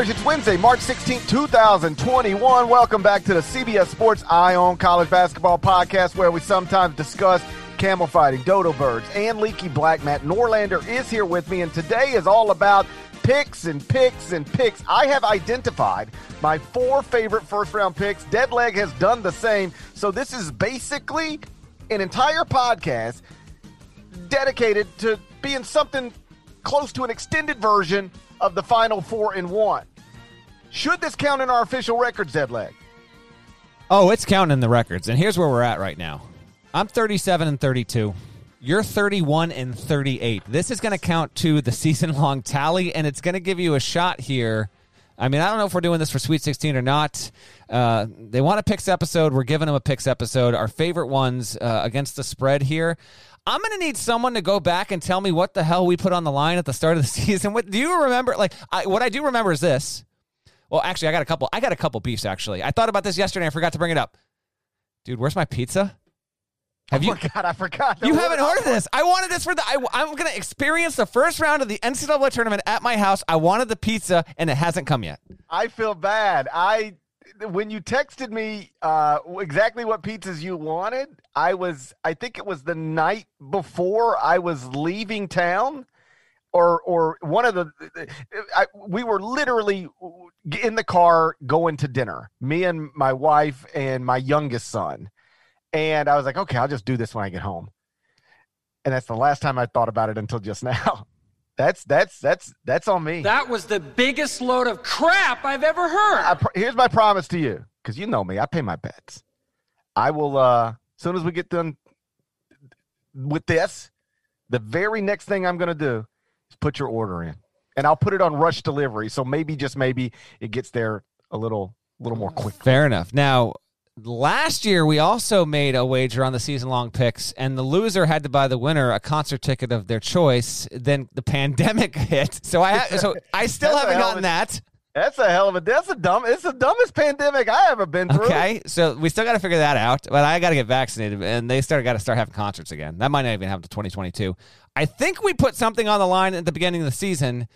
It's It's Wednesday, March 16, 2021. Welcome back to the CBS Sports Eye on College Basketball podcast, where we sometimes discuss camel fighting, dodo birds, and leaky black. Matt Norlander is here with me, and today is all about picks and picks and picks. I have identified my four favorite first round picks. Deadleg has done the same. So this is basically an entire podcast dedicated to being something close to an extended version of the final four in one. Should this count in our official records, Deadleg? Oh, it's counting in the records. And here's where we're at right now. I'm 37 and 32. You're 31 and 38. This is going to count to the season long tally, and it's going to give you a shot here. I mean, I don't know if we're doing this for Sweet 16 or not. Uh, they want a picks episode. We're giving them a picks episode. Our favorite ones uh, against the spread here. I'm going to need someone to go back and tell me what the hell we put on the line at the start of the season. What do you remember? Like, I, what I do remember is this. Well, actually, I got a couple. I got a couple beefs. Actually, I thought about this yesterday. I forgot to bring it up. Dude, where's my pizza? Have oh you? my God, I forgot. You haven't ordered this. I wanted this for the. I, am going to experience the first round of the NCAA tournament at my house. I wanted the pizza, and it hasn't come yet. I feel bad. I when you texted me uh, exactly what pizzas you wanted, I was I think it was the night before I was leaving town, or or one of the I, we were literally in the car going to dinner. Me and my wife and my youngest son, and I was like, okay, I'll just do this when I get home. And that's the last time I thought about it until just now. That's that's that's that's on me. That was the biggest load of crap I've ever heard. I, here's my promise to you, because you know me, I pay my bets. I will, uh, as soon as we get done with this, the very next thing I'm going to do put your order in, and I'll put it on rush delivery. So maybe, just maybe, it gets there a little, little more quick. Fair enough. Now, last year we also made a wager on the season long picks and the loser had to buy the winner a concert ticket of their choice then the pandemic hit so i so i still haven't gotten that that's a hell of a that's a dumb it's the dumbest pandemic i ever been through okay so we still got to figure that out but i got to get vaccinated and they start got to start having concerts again that might not even happen to 2022 i think we put something on the line at the beginning of the season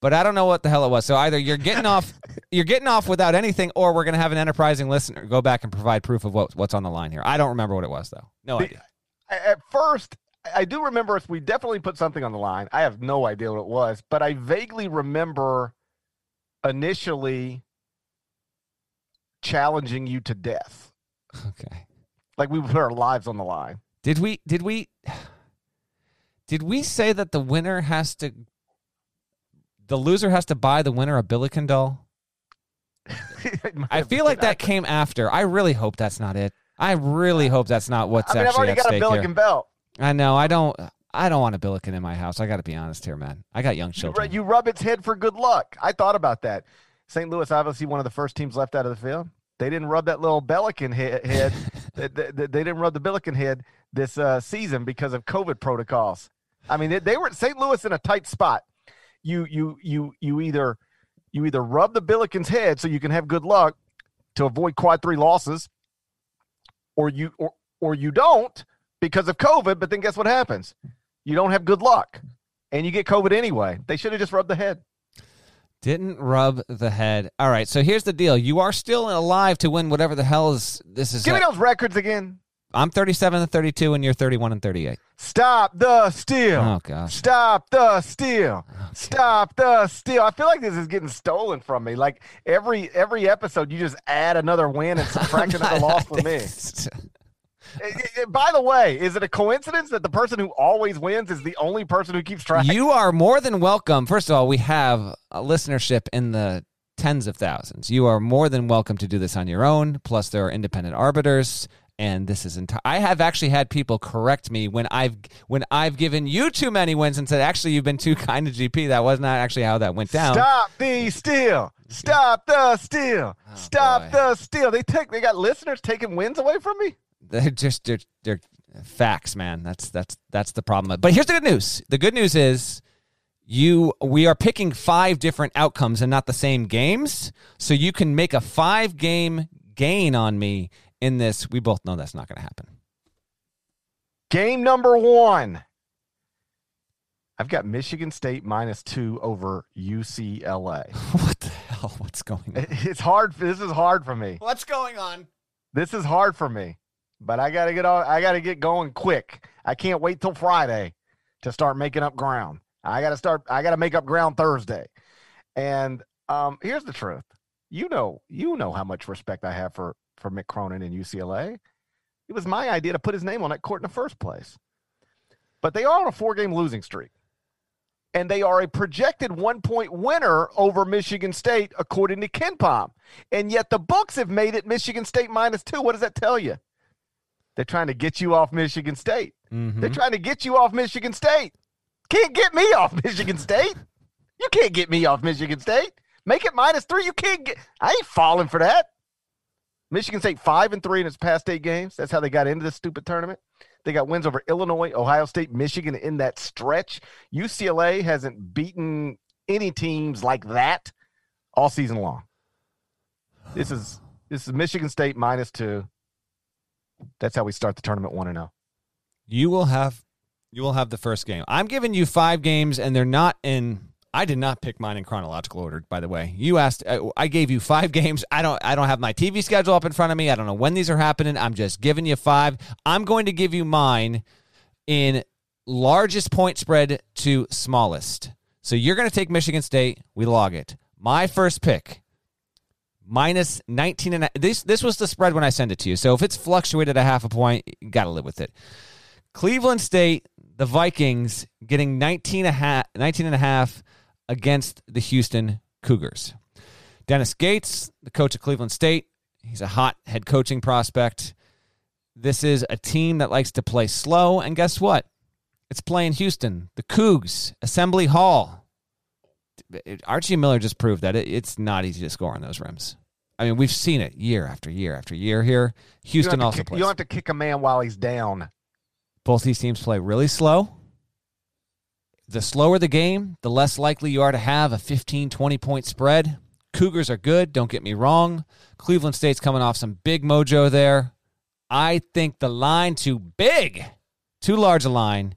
but I don't know what the hell it was. So either you're getting off, you're getting off without anything, or we're going to have an enterprising listener go back and provide proof of what, what's on the line here. I don't remember what it was though. No idea. At first, I do remember if we definitely put something on the line. I have no idea what it was, but I vaguely remember initially challenging you to death. Okay. Like we put our lives on the line. Did we? Did we? Did we say that the winner has to the loser has to buy the winner a Billiken doll? I feel like that came after. I really hope that's not it. I really hope that's not what's I mean, actually I've already got a Billiken here. belt. I know. I don't. I don't want a Billiken in my house. I got to be honest here, man. I got young children. You, rub its head for good luck. I thought about that. St. Louis, obviously, one of the first teams left out of the field. They didn't rub that little Billiken head. head. they, they, they, didn't rub the Billiken head this uh, season because of COVID protocols. I mean, they, they were St. Louis in a tight spot you you you you either you either rub the Billiken's head so you can have good luck to avoid quad three losses, or you or or you don't because of COVID. But then guess what happens? You don't have good luck, and you get COVID anyway. They should have just rubbed the head. Didn't rub the head. All right, so here's the deal: you are still alive to win whatever the hell is this is. Give me those records again. I'm 37 and 32, and you're 31 and 38. Stop the steal. Oh gosh. Stop the steal. Oh, Stop the steal. I feel like this is getting stolen from me. Like every every episode, you just add another win and subtract another loss for me. Eh, eh, eh, by the way, is it a coincidence that the person who always wins is the only person who keeps track? You are more than welcome. First of all, we have a listenership in the tens of thousands. You are more than welcome to do this on your own. Plus, there are independent arbiters and this is entire. I have actually had people correct me when I've when I've given you too many wins and said, actually, you've been too kind to GP. That was not actually how that went down. Stop the steal! Stop the steal! Oh, Stop boy. the steal! They take they got listeners taking wins away from me. They're just they're, they're facts, man. That's that's that's the problem. But here's the good news. The good news is you we are picking five different outcomes and not the same games so you can make a five game gain on me in this, we both know that's not going to happen. Game number one. I've got Michigan State minus two over UCLA. what the hell? What's going on? It's hard. This is hard for me. What's going on? This is hard for me, but I gotta get all, I gotta get going quick. I can't wait till Friday to start making up ground. I gotta start. I gotta make up ground Thursday. And um, here's the truth. You know, you know how much respect I have for for Mick Cronin in UCLA. It was my idea to put his name on that court in the first place. But they are on a four game losing streak. And they are a projected one point winner over Michigan State, according to KenPom. And yet the books have made it Michigan State minus two. What does that tell you? They're trying to get you off Michigan State. Mm-hmm. They're trying to get you off Michigan State. Can't get me off Michigan State. You can't get me off Michigan State. Make it minus three. You can't get. I ain't falling for that. Michigan State five and three in its past eight games. That's how they got into this stupid tournament. They got wins over Illinois, Ohio State, Michigan in that stretch. UCLA hasn't beaten any teams like that all season long. This is this is Michigan State minus two. That's how we start the tournament one and zero. Oh. You will have you will have the first game. I'm giving you five games, and they're not in I did not pick mine in chronological order, by the way. You asked uh, I gave you 5 games. I don't I don't have my TV schedule up in front of me. I don't know when these are happening. I'm just giving you 5. I'm going to give you mine in largest point spread to smallest. So you're going to take Michigan State, we log it. My first pick minus 19 and a, this this was the spread when I send it to you. So if it's fluctuated a half a point, you got to live with it. Cleveland State, the Vikings getting 19 and a half, 19 and a half against the Houston Cougars. Dennis Gates, the coach of Cleveland State, he's a hot head coaching prospect. This is a team that likes to play slow, and guess what? It's playing Houston, the Cougs, Assembly Hall. Archie Miller just proved that it's not easy to score on those rims. I mean, we've seen it year after year after year here. Houston also kick, plays. You don't have to kick a man while he's down. Both these teams play really slow the slower the game, the less likely you are to have a 15, 20 point spread. Cougars are good, don't get me wrong. Cleveland State's coming off some big mojo there. I think the line too big, too large a line.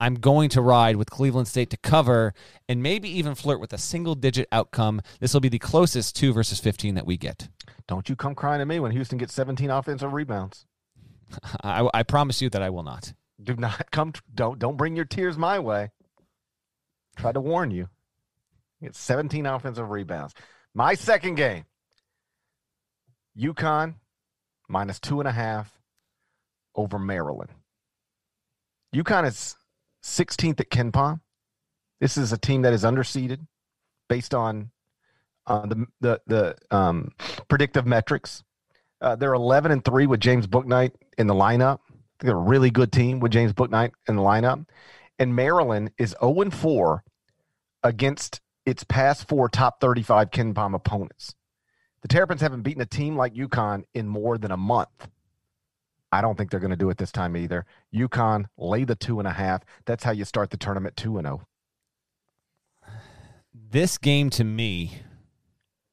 I'm going to ride with Cleveland State to cover and maybe even flirt with a single digit outcome. This will be the closest 2 versus 15 that we get. Don't you come crying to me when Houston gets 17 offensive rebounds. I, I promise you that I will not. Do not come. Don't don't bring your tears my way. Tried to warn you. Get 17 offensive rebounds. My second game, UConn minus two and a half over Maryland. UConn is 16th at KenPom. This is a team that is underseeded based on uh, the the the um, predictive metrics. Uh, they're 11 and three with James Bouknight in the lineup. They're a really good team with James Bouknight in the lineup. And Maryland is 0 and 4 against its past four top 35 KenPom opponents. The Terrapins haven't beaten a team like UConn in more than a month. I don't think they're going to do it this time either. UConn lay the two and a half. That's how you start the tournament two and zero. Oh. This game to me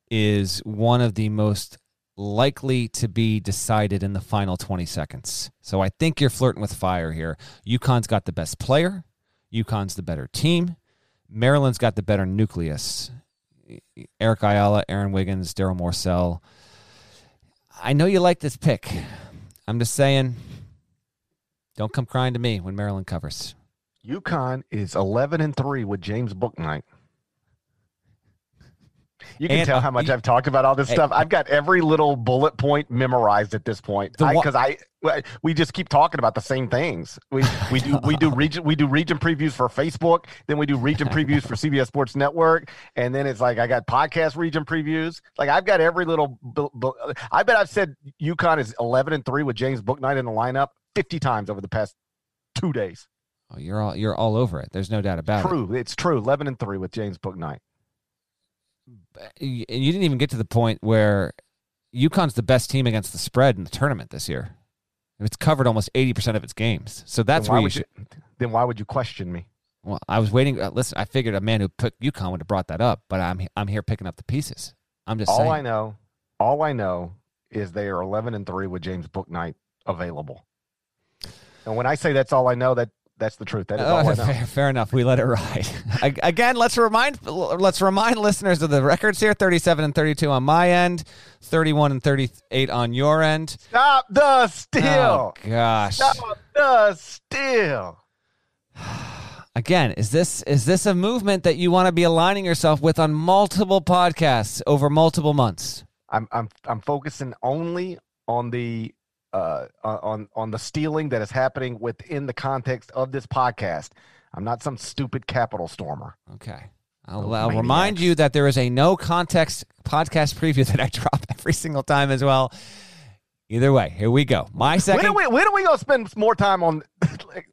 is one of the most likely to be decided in the final 20 seconds. So I think you're flirting with fire here. UConn's got the best player. UConn's the better team. Maryland's got the better nucleus. Eric Ayala, Aaron Wiggins, Daryl Morsell. I know you like this pick. I'm just saying, don't come crying to me when Maryland covers. UConn is 11 and 3 with James Bouknight. You can And, tell uh, how much you- I've talked about all this Hey. stuff. I've got every little bullet point memorized at this point because I, I- we just keep talking about the same things. We we do we do region we do region previews for Facebook, then we do region previews for CBS Sports Network, and then it's like I got podcast region previews. Like I've got every little. bu- bu- I bet I've said UConn is eleven and three with James Bouknight in the lineup fifty times over the past two days. Oh, you're all you're all over it. There's no doubt about it. True, it's true. Eleven and three with James Bouknight. You and you didn't even get to the point where UConn's the best team against the spread in the tournament this year. It's covered almost eighty percent of its games. So that's why where you should. you, then why would you question me? Well, I was waiting. Uh, listen, I figured a man who put UConn would have brought that up, but I'm I'm here picking up the pieces. I'm just all saying. I know, all I know is they are eleven and three with James Bouknight available. And when I say that's all I know, that that's the truth. That is Oh, all I know. fair, fair enough. We let it ride. Again, let's remind let's remind listeners of the records here: thirty-seven and thirty-two on my end, thirty-one and thirty-eight on your end. Stop the steal. Oh gosh! Stop the steal. Again, is this is this a movement that you want to be aligning yourself with on multiple podcasts over multiple months? I'm I'm I'm focusing only on the uh on on the stealing that is happening within the context of this podcast. I'm not some stupid capital stormer. Okay. I'll, I'll remind you that there is a no context podcast preview that I drop every single time as well. Either way, here we go. My When second. are we when are we gonna spend more time on like,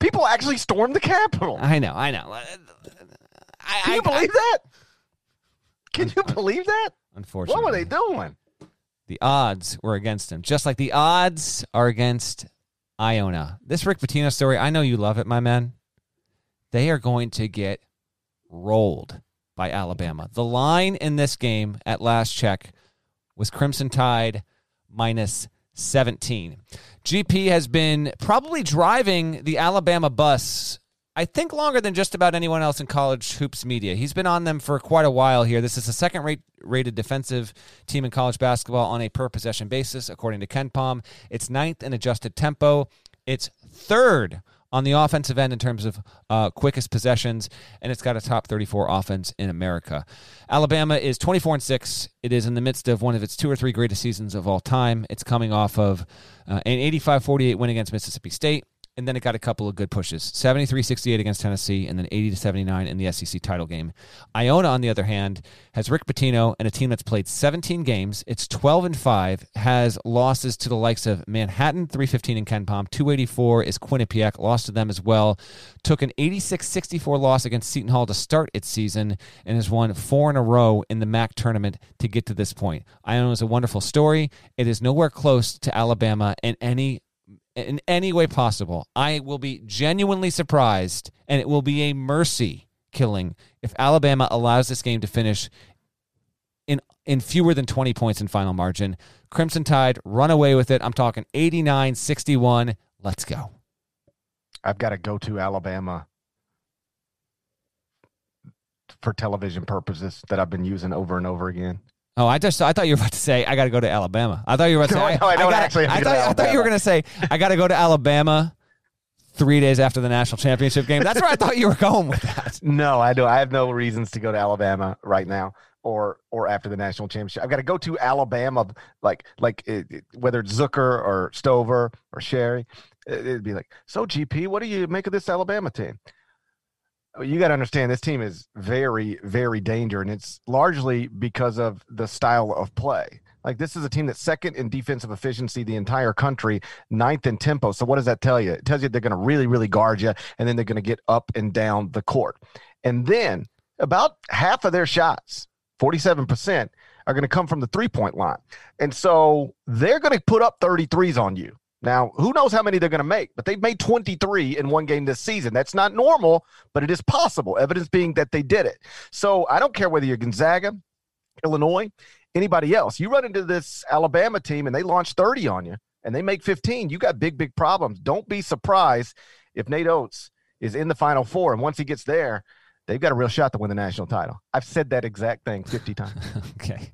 people actually stormed the Capitol? I know, I know. I, Can I- you believe that? Can you believe that? Unfortunately, What were they doing? The odds were against him, just like the odds are against Iona. This Rick Pitino story, I know you love it, my man. They are going to get rolled by Alabama. The line in this game at last check was Crimson Tide minus 17. GP has been probably driving the Alabama bus, I think, longer than just about anyone else in college hoops media. He's been on them for quite a while here. This is the second rate rated defensive team in college basketball on a per possession basis, according to KenPom. It's ninth in adjusted tempo. It's third on the offensive end in terms of uh, quickest possessions, and it's got a top 34 offense in America. Alabama is 24 and six. It is in the midst of one of its two or three greatest seasons of all time. It's coming off of uh, an 85-48 win against Mississippi State. And then it got a couple of good pushes 73 68 against Tennessee, and then 80 79 in the SEC title game. Iona, on the other hand, has Rick Pitino and a team that's played 17 games. It's 12 and 5, has losses to the likes of Manhattan, 315 in KenPom, 284 is Quinnipiac, lost to them as well. Took an 86 64 loss against Seton Hall to start its season, and has won four in a row in the MAAC tournament to get to this point. Iona is a wonderful story. It is nowhere close to Alabama in any in any way possible. I will be genuinely surprised, and it will be a mercy killing if Alabama allows this game to finish in in fewer than 20 points in final margin. Crimson Tide run away with it. I'm talking 89-61. Let's go. I've got to go to Alabama for television purposes that I've been using over and over again. Oh, I just I thought you were about to say I got to go to Alabama. I thought you were about to say No, no, I don't gotta- actually I thought, to I thought you were going to say I got to go to Alabama 3 days after the national championship game. That's where I thought you were going with that. No, I do. I have no reasons to go to Alabama right now or or after the national championship. I've got to go to Alabama, like like it, it- whether it's Zucker or Stover or Sherry. it- It'd be like, so GP, what do you make of this Alabama team? Oh, You got to understand this team is very very dangerous, and it's largely because of the style of play. Like this is a team that's second in defensive efficiency the entire country, ninth in tempo. So what does that tell you? It tells you they're going to really, really guard you, and then they're going to get up and down the court. And then about half of their shots, 47%, are going to come from the three point line. And so they're going to put up 33s on you. Now, who knows how many they're going to make, but they've made 23 in one game this season. That's not normal, but it is possible. Evidence being that they did it. So I don't care whether you're Gonzaga, Illinois, anybody else. You run into this Alabama team and they launch 30 on you and they make 15. You got big, big problems. Don't be surprised if Nate Oats is in the Final Four. And once he gets there, they've got a real shot to win the national title. I've said that exact thing 50 times. Okay.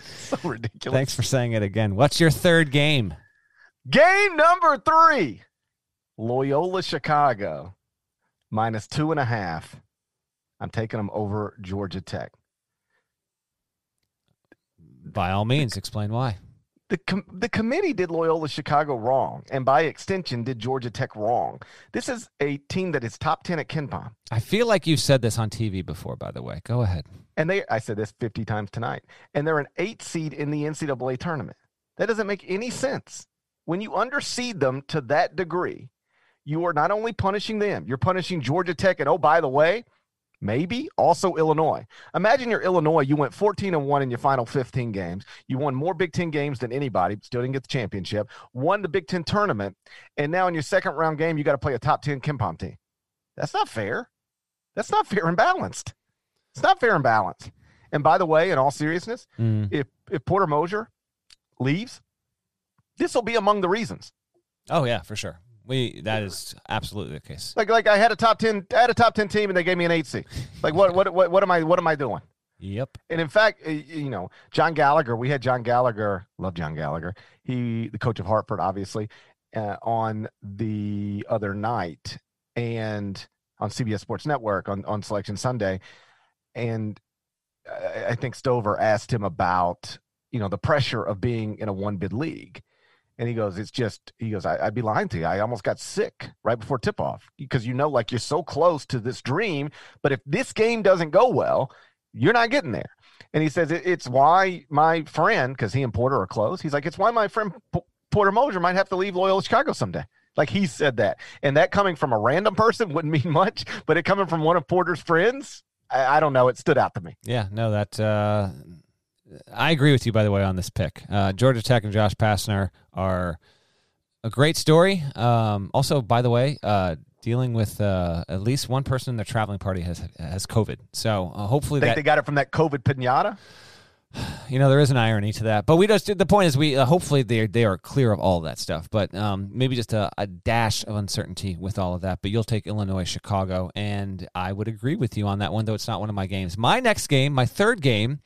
so ridiculous. Thanks for saying it again. What's your third game? Game number three Loyola Chicago minus two and a half I'm taking them over Georgia Tech. By all means, explain why. The, com- the committee did Loyola Chicago wrong, and by extension, did Georgia Tech wrong. This is a team that is top 10 at KenPom. I feel like you've said this on TV before, by the way. Go ahead. And they, I said this 50 times tonight, and they're an eight seed in the NCAA tournament. That doesn't make any sense. When you underseed them to that degree, you are not only punishing them, you're punishing Georgia Tech. And oh, by the way, maybe also Illinois. Imagine you're Illinois. You went 14 and 1 in your final 15 games. You won more Big Ten games than anybody, still didn't get the championship, won the Big Ten tournament. And now in your second round game, you got to play a top 10 KenPom team. That's not fair. That's not fair and balanced. It's not fair and balanced. And by the way, in all seriousness, Mm. if if Porter Moser leaves, this will be among the reasons. Oh yeah, for sure. We that is absolutely the case. Like like I had a top ten, I had a top ten team, and they gave me an eight seed. Like what what what what am I what am I doing? Yep. And in fact, you know, John Gallagher, we had John Gallagher, love John Gallagher. He, the coach of Hartford, obviously, uh, on the other night and on CBS Sports Network on, on Selection Sunday. And I, I think Stover asked him about, you know, the pressure of being in a one bid league. And he goes, it's just, he goes, I, I'd be lying to you. I almost got sick right before tip off because you know, like you're so close to this dream. But if this game doesn't go well, you're not getting there. And he says it, it's why my friend, because he and Porter are close. He's like, it's why my friend P- Porter Moser might have to leave Loyola Chicago someday. Like he said that, and that coming from a random person wouldn't mean much, but it coming from one of Porter's friends, I, I don't know. It stood out to me. Yeah, no, that uh, I agree with you. By the way, on this pick, uh, Georgia Tech and Josh Pastner are a great story. Um, also, by the way, uh, dealing with uh, at least one person in their traveling party has has COVID. So uh, hopefully Think that they got it from that COVID pinata. you know there is an irony to that. But we just the point is we uh, hopefully they they are clear of all that stuff. But um, maybe just a, a dash of uncertainty with all of that. But you'll take Illinois Chicago, and I would agree with you on that one. Though it's not one of my games. My next game, my third game.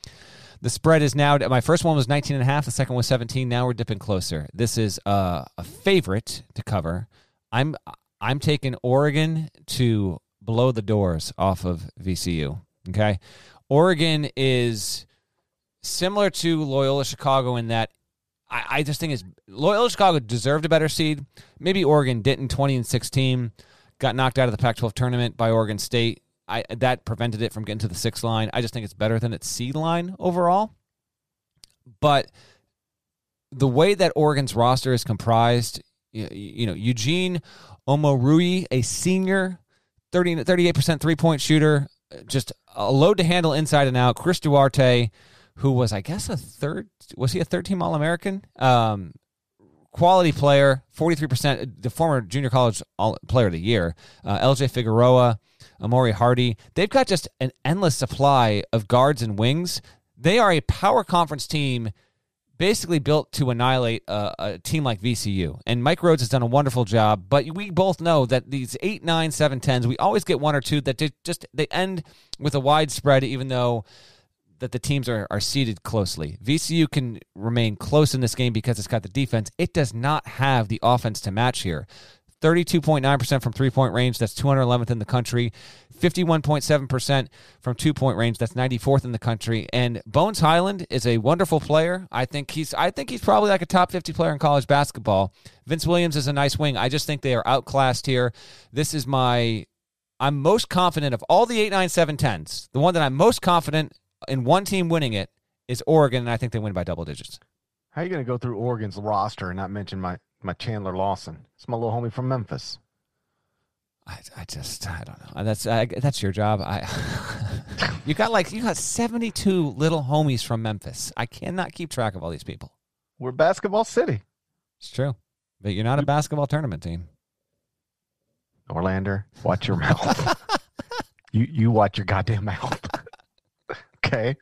The spread is now. My first one was 19 and a half. The second was 17. Now we're dipping closer. This is a favorite to cover. I'm I'm taking Oregon to blow the doors off of VCU. Okay, Oregon is similar to Loyola Chicago in that I, I just think is Loyola Chicago deserved a better seed. Maybe Oregon didn't. 20 and 16 got knocked out of the Pac-12 tournament by Oregon State. I that prevented it from getting to the sixth line. I just think it's better than its seed line overall. But the way that Oregon's roster is comprised, you, you know, Eugene Omoruyi, a senior, 30, 38% three point shooter, just a load to handle inside and out. Chris Duarte, who was, I guess, a third, was he a third team All American? Um, quality player, 43%, the former junior college all, player of the year. Uh, LJ Figueroa, Amauri Hardy. They've got just an endless supply of guards and wings. They are a power conference team basically built to annihilate a, a, team like VCU. And Mike Rhoades has done a wonderful job, but we both know that these 8, 9, 7, 10s, we always get one or two that just they end with a wide spread even though that the teams are, are seated closely. VCU can remain close in this game because it's got the defense. It does not have the offense to match here. 32.9% from three point range. That's 211th in the country. 51.7% from two point range. That's 94th in the country. And Bones Hyland is a wonderful player. I think he's I think he's probably like a top 50 player in college basketball. Vince Williams is a nice wing. I just think they are outclassed here. This is my I'm most confident of all the 8 9 7 10s. The one that I'm most confident in one team winning it is Oregon and I think they win by double digits. How are you going to go through Oregon's roster and not mention my my Chandler Lawson? It's my little homie from Memphis. I, I just I don't know. That's I, that's your job. I you got like you got seventy two little homies from Memphis. I cannot keep track of all these people. We're basketball city. It's true, but you're not a basketball tournament team. Orlander, watch your mouth. you you watch your goddamn mouth. okay.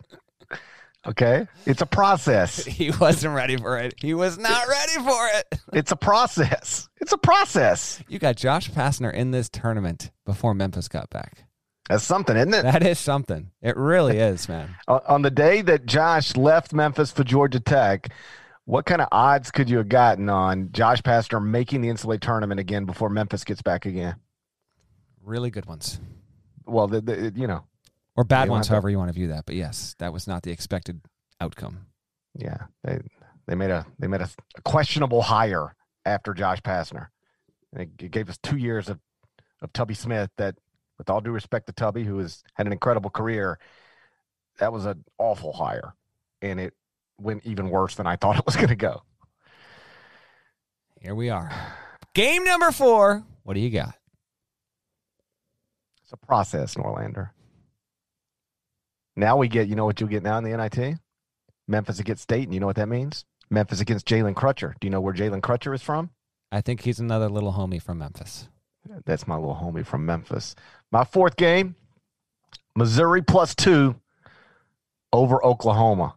Okay. It's a process. He wasn't ready for it. He was not ready for it. It's a process. It's a process. You got Josh Pastner in this tournament before Memphis got back. That's something, isn't it? That is something. It really is, man. On the day that Josh left Memphis for Georgia Tech, what kind of odds could you have gotten on Josh Pastner making the NCAA tournament again before Memphis gets back again? Really good ones. Well, the, the, you know, or bad ones, however you want to view that. But yes, that was not the expected outcome. Yeah, they they made a they made a, a questionable hire after Josh Pastner. And it, it gave us two years of of Tubby Smith. That, with all due respect to Tubby, who has had an incredible career, that was an awful hire, and it went even worse than I thought it was going to go. Here we are. Game number four. What do you got? It's a process, Norlander. Now we get, you know what you'll get now in the NIT? Memphis against State, and you know what that means? Memphis against Jalen Crutcher. Do you know where Jalen Crutcher is from? I think he's another little homie from Memphis. That's my little homie from Memphis. My fourth game, Missouri plus two over Oklahoma.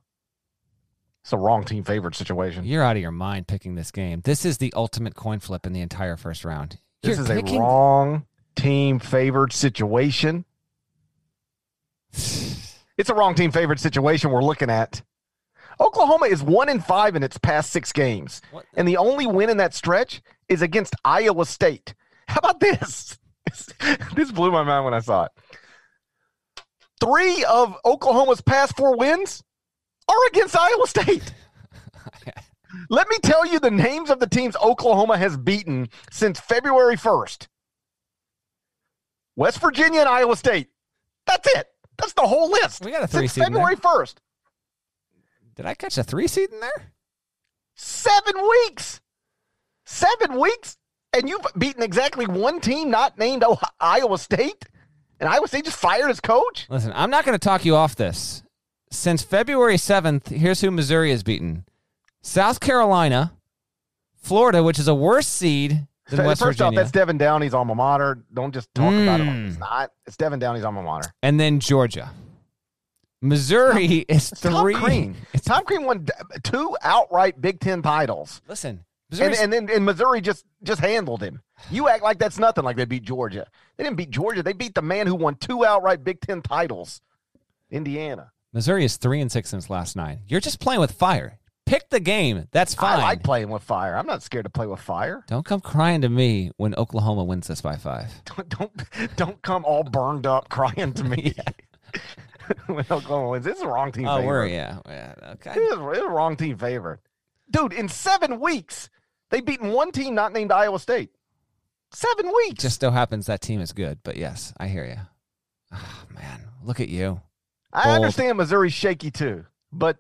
It's a wrong team favorite situation. You're out of your mind picking this game. This is the ultimate coin flip in the entire first round. This You're is a wrong team favored situation. It's a wrong team favorite situation we're looking at. Oklahoma is one in five in its past six games, and the only win in that stretch is against Iowa State. How about this? this blew my mind when I saw it. Three of Oklahoma's past four wins are against Iowa State. Let me tell you the names of the teams Oklahoma has beaten since February 1st West Virginia and Iowa State. That's it. That's the whole list. We got a three since seed. February 1st. Did I catch a three seed in there? Seven weeks. Seven weeks. And you've beaten exactly one team not named Ohio- Iowa State. And Iowa State just fired his coach. Listen, I'm not going to talk you off this. Since February 7th, here's who Missouri has beaten South Carolina, Florida, which is a worse seed First Virginia, off, that's Devan Downey's alma mater. Don't just talk about it. Mm. It's not. It's Devan Downey's alma mater. and then Georgia. Missouri is three. Tom. Crean. Tom Crean won two outright Big Ten titles. Listen, And, and then and Missouri just just handled him. You act like that's nothing. Like they beat Georgia. They didn't beat Georgia. They beat the man who won two outright Big Ten titles, Indiana. Missouri is three and six since last nine. You're just playing with fire. Pick the game. That's fine. I like playing with fire. I'm not scared to play with fire. Don't come crying to me when Oklahoma wins this by five. Don't don't, don't come all burned up crying to me when Oklahoma wins. This is a wrong team. Oh, favorite. we're yeah, yeah, okay. This is, a wrong team favorite, dude. In seven weeks, they've beaten one team not named Iowa State. Seven weeks. Just so happens that team is good, but yes, I hear you. Oh, ah, man, look at you. I understand Missouri's shaky too, but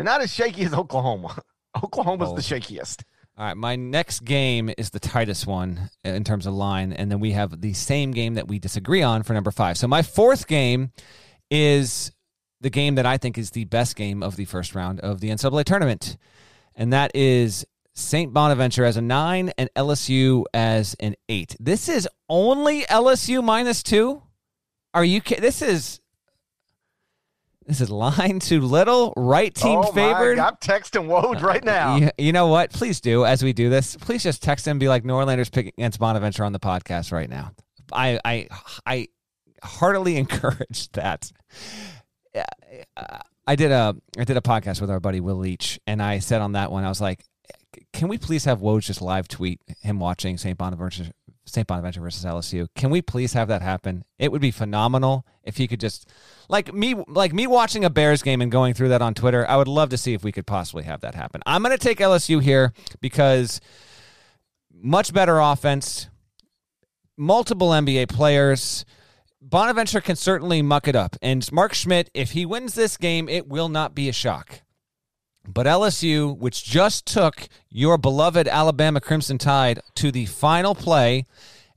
they're not as shaky as Oklahoma. Oklahoma's Bold. the oh. shakiest. All right, my next game is the tightest one in terms of line, and then we have the same game that we disagree on for number five. So my fourth game is the game that I think is the best game of the first round of the NCAA tournament, and that is St. Bonaventure as a nine and LSU as an eight. This is only LSU minus two. Are you kidding? This is this is line too little. Right team oh favored. My, I'm texting Woj right now. You, you know what? Please do as we do this. Please just text him. Be like Norlanders picking against Bonaventure on the podcast right now. I I I heartily encourage that. Uh, I did a I did a podcast with our buddy Will Leitch, and I said on that one, I was like, "Can we please have Woj just live tweet him watching St. Bonaventure St. Bonaventure versus LSU? Can we please have that happen? It would be phenomenal if he could just like me like me watching a Bears game and going through that on Twitter. I would love to see if we could possibly have that happen. I'm going to take LSU here because much better offense, multiple NBA players. Bonaventure can certainly muck it up. And Mark Schmidt, if he wins this game, it will not be a shock. But LSU, which just took your beloved Alabama Crimson Tide to the final play,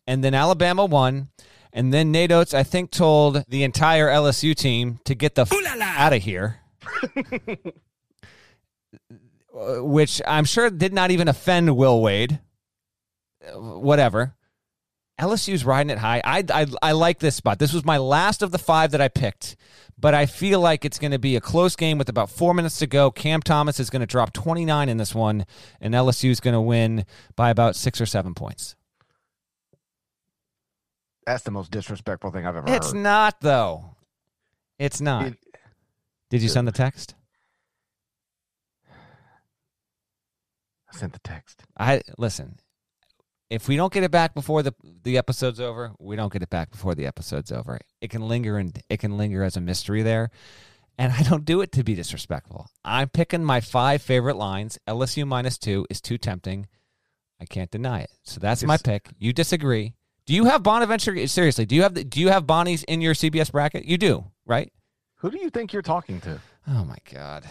and then Alabama won, and then Nate Oats, I think, told the entire LSU team to get the f- out of here. Which I'm sure did not even offend Will Wade. Whatever. LSU's riding it high. I, I I like this spot. This was my last of the five that I picked, but I feel like it's going to be a close game with about four minutes to go. Cam Thomas is going to drop 29 in this one, and LSU is going to win by about six or seven points. That's the most disrespectful thing I've ever It's heard. It's not though. It's not. It- Did you send the text? I sent the text. I listen. If we don't get it back before the the episode's over, we don't get it back before the episode's over. It can linger and it can linger as a mystery there. And I don't do it to be disrespectful. I'm picking my five favorite lines. LSU minus two is too tempting. I can't deny it. So that's my pick. You disagree. Do you have Bonaventure? Seriously, do you have the, do you have Bonnie's in your CBS bracket? You do, right? Who do you think you're talking to? Oh my God.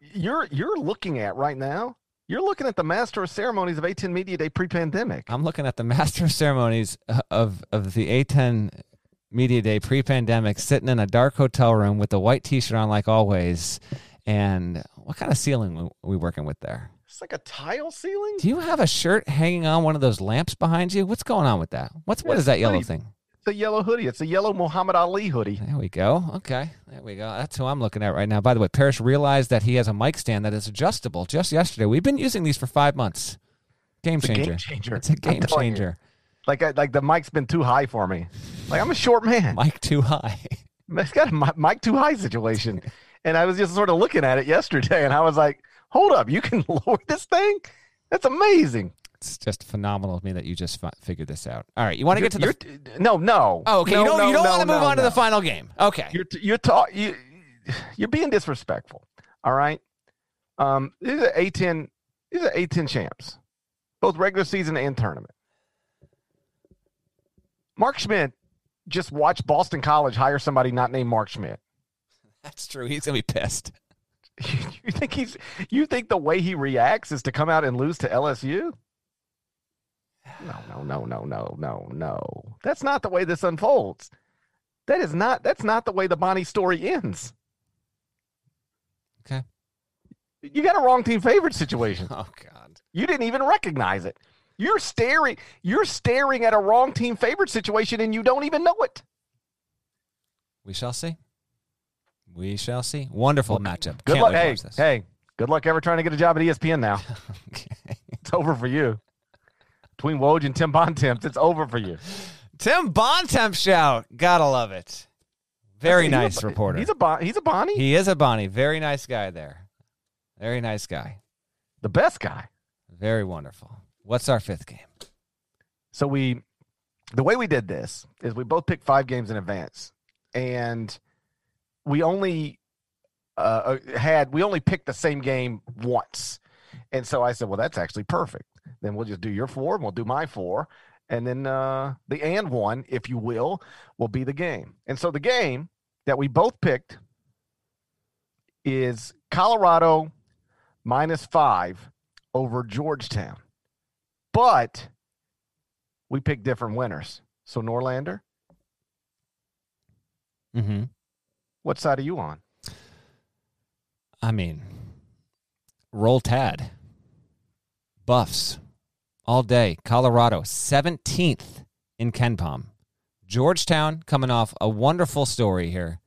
You're you're looking at right now. You're looking at the Master of Ceremonies of A10 Media Day pre-pandemic. I'm looking at the Master of Ceremonies uh, of of the A10 Media Day pre-pandemic, sitting in a dark hotel room with a white T-shirt on, like always. And what kind of ceiling are we working with there? It's like a tile ceiling. Do you have a shirt hanging on one of those lamps behind you? What's going on with that? What's what is that yellow thing? It's a yellow hoodie. It's a yellow Muhammad Ali hoodie. There we go. Okay, there we go. That's who I'm looking at right now. By the way, Parrish realized that he has a mic stand that is adjustable. Just yesterday, we've been using these for five months. Game It's changer. game changer. It's a game telling you. changer. Like I, like the mic's been too high for me. Like I'm a short man. Mic too high. It's got a mic too high situation. And I was just sort of looking at it yesterday, and I was like, "Hold up, you can lower this thing? That's amazing." It's just phenomenal to me that you just fi- figured this out. All right, you want to get to the no, no. Oh, okay. No, you don't, no, you don't no, want to move on to the final game. Okay. You're you're ta- you you're being disrespectful. All right. Um, these are A10. These are A10 champs, both regular season and tournament. Mark Schmidt just watched Boston College hire somebody not named Mark Schmidt. That's true. He's going to be pissed. you think he's you think the way he reacts is to come out and lose to LSU? No, no, no, no, no, no, no. That's not the way this unfolds. That is not that's not the way the Bonnie story ends. Okay. You got a wrong team favorite situation. Oh, God. You didn't even recognize it. You're staring you're staring at a wrong team favorite situation and you don't even know it. We shall see. We shall see. Wonderful matchup. Good Can't luck. Hey, hey, good luck ever trying to get a job at ESPN now. Okay. It's over for you. Between Woj and Tim Bontemps, it's over for you. Tim Bontemps shout. Gotta love it. Very He's a- nice reporter. He's a bon- he's a Bonnie, he is a Bonnie. Very nice guy there. Very nice guy. the best guy. Very wonderful. What's our fifth game? So we, the way we did this is we both picked five games in advance, and we only uh, had we only picked the same game once, and so I said, well, that's actually perfect. Then we'll just do your four, and we'll do my four, and then uh, the and one, if you will, will be the game. And so the game that we both picked is Colorado minus five over Georgetown. But we picked different winners. So Norlander, Mm-hmm. what side are you on? I mean, roll Tad. Buffs all day. Colorado, 17th in KenPom. Georgetown coming off a wonderful story here.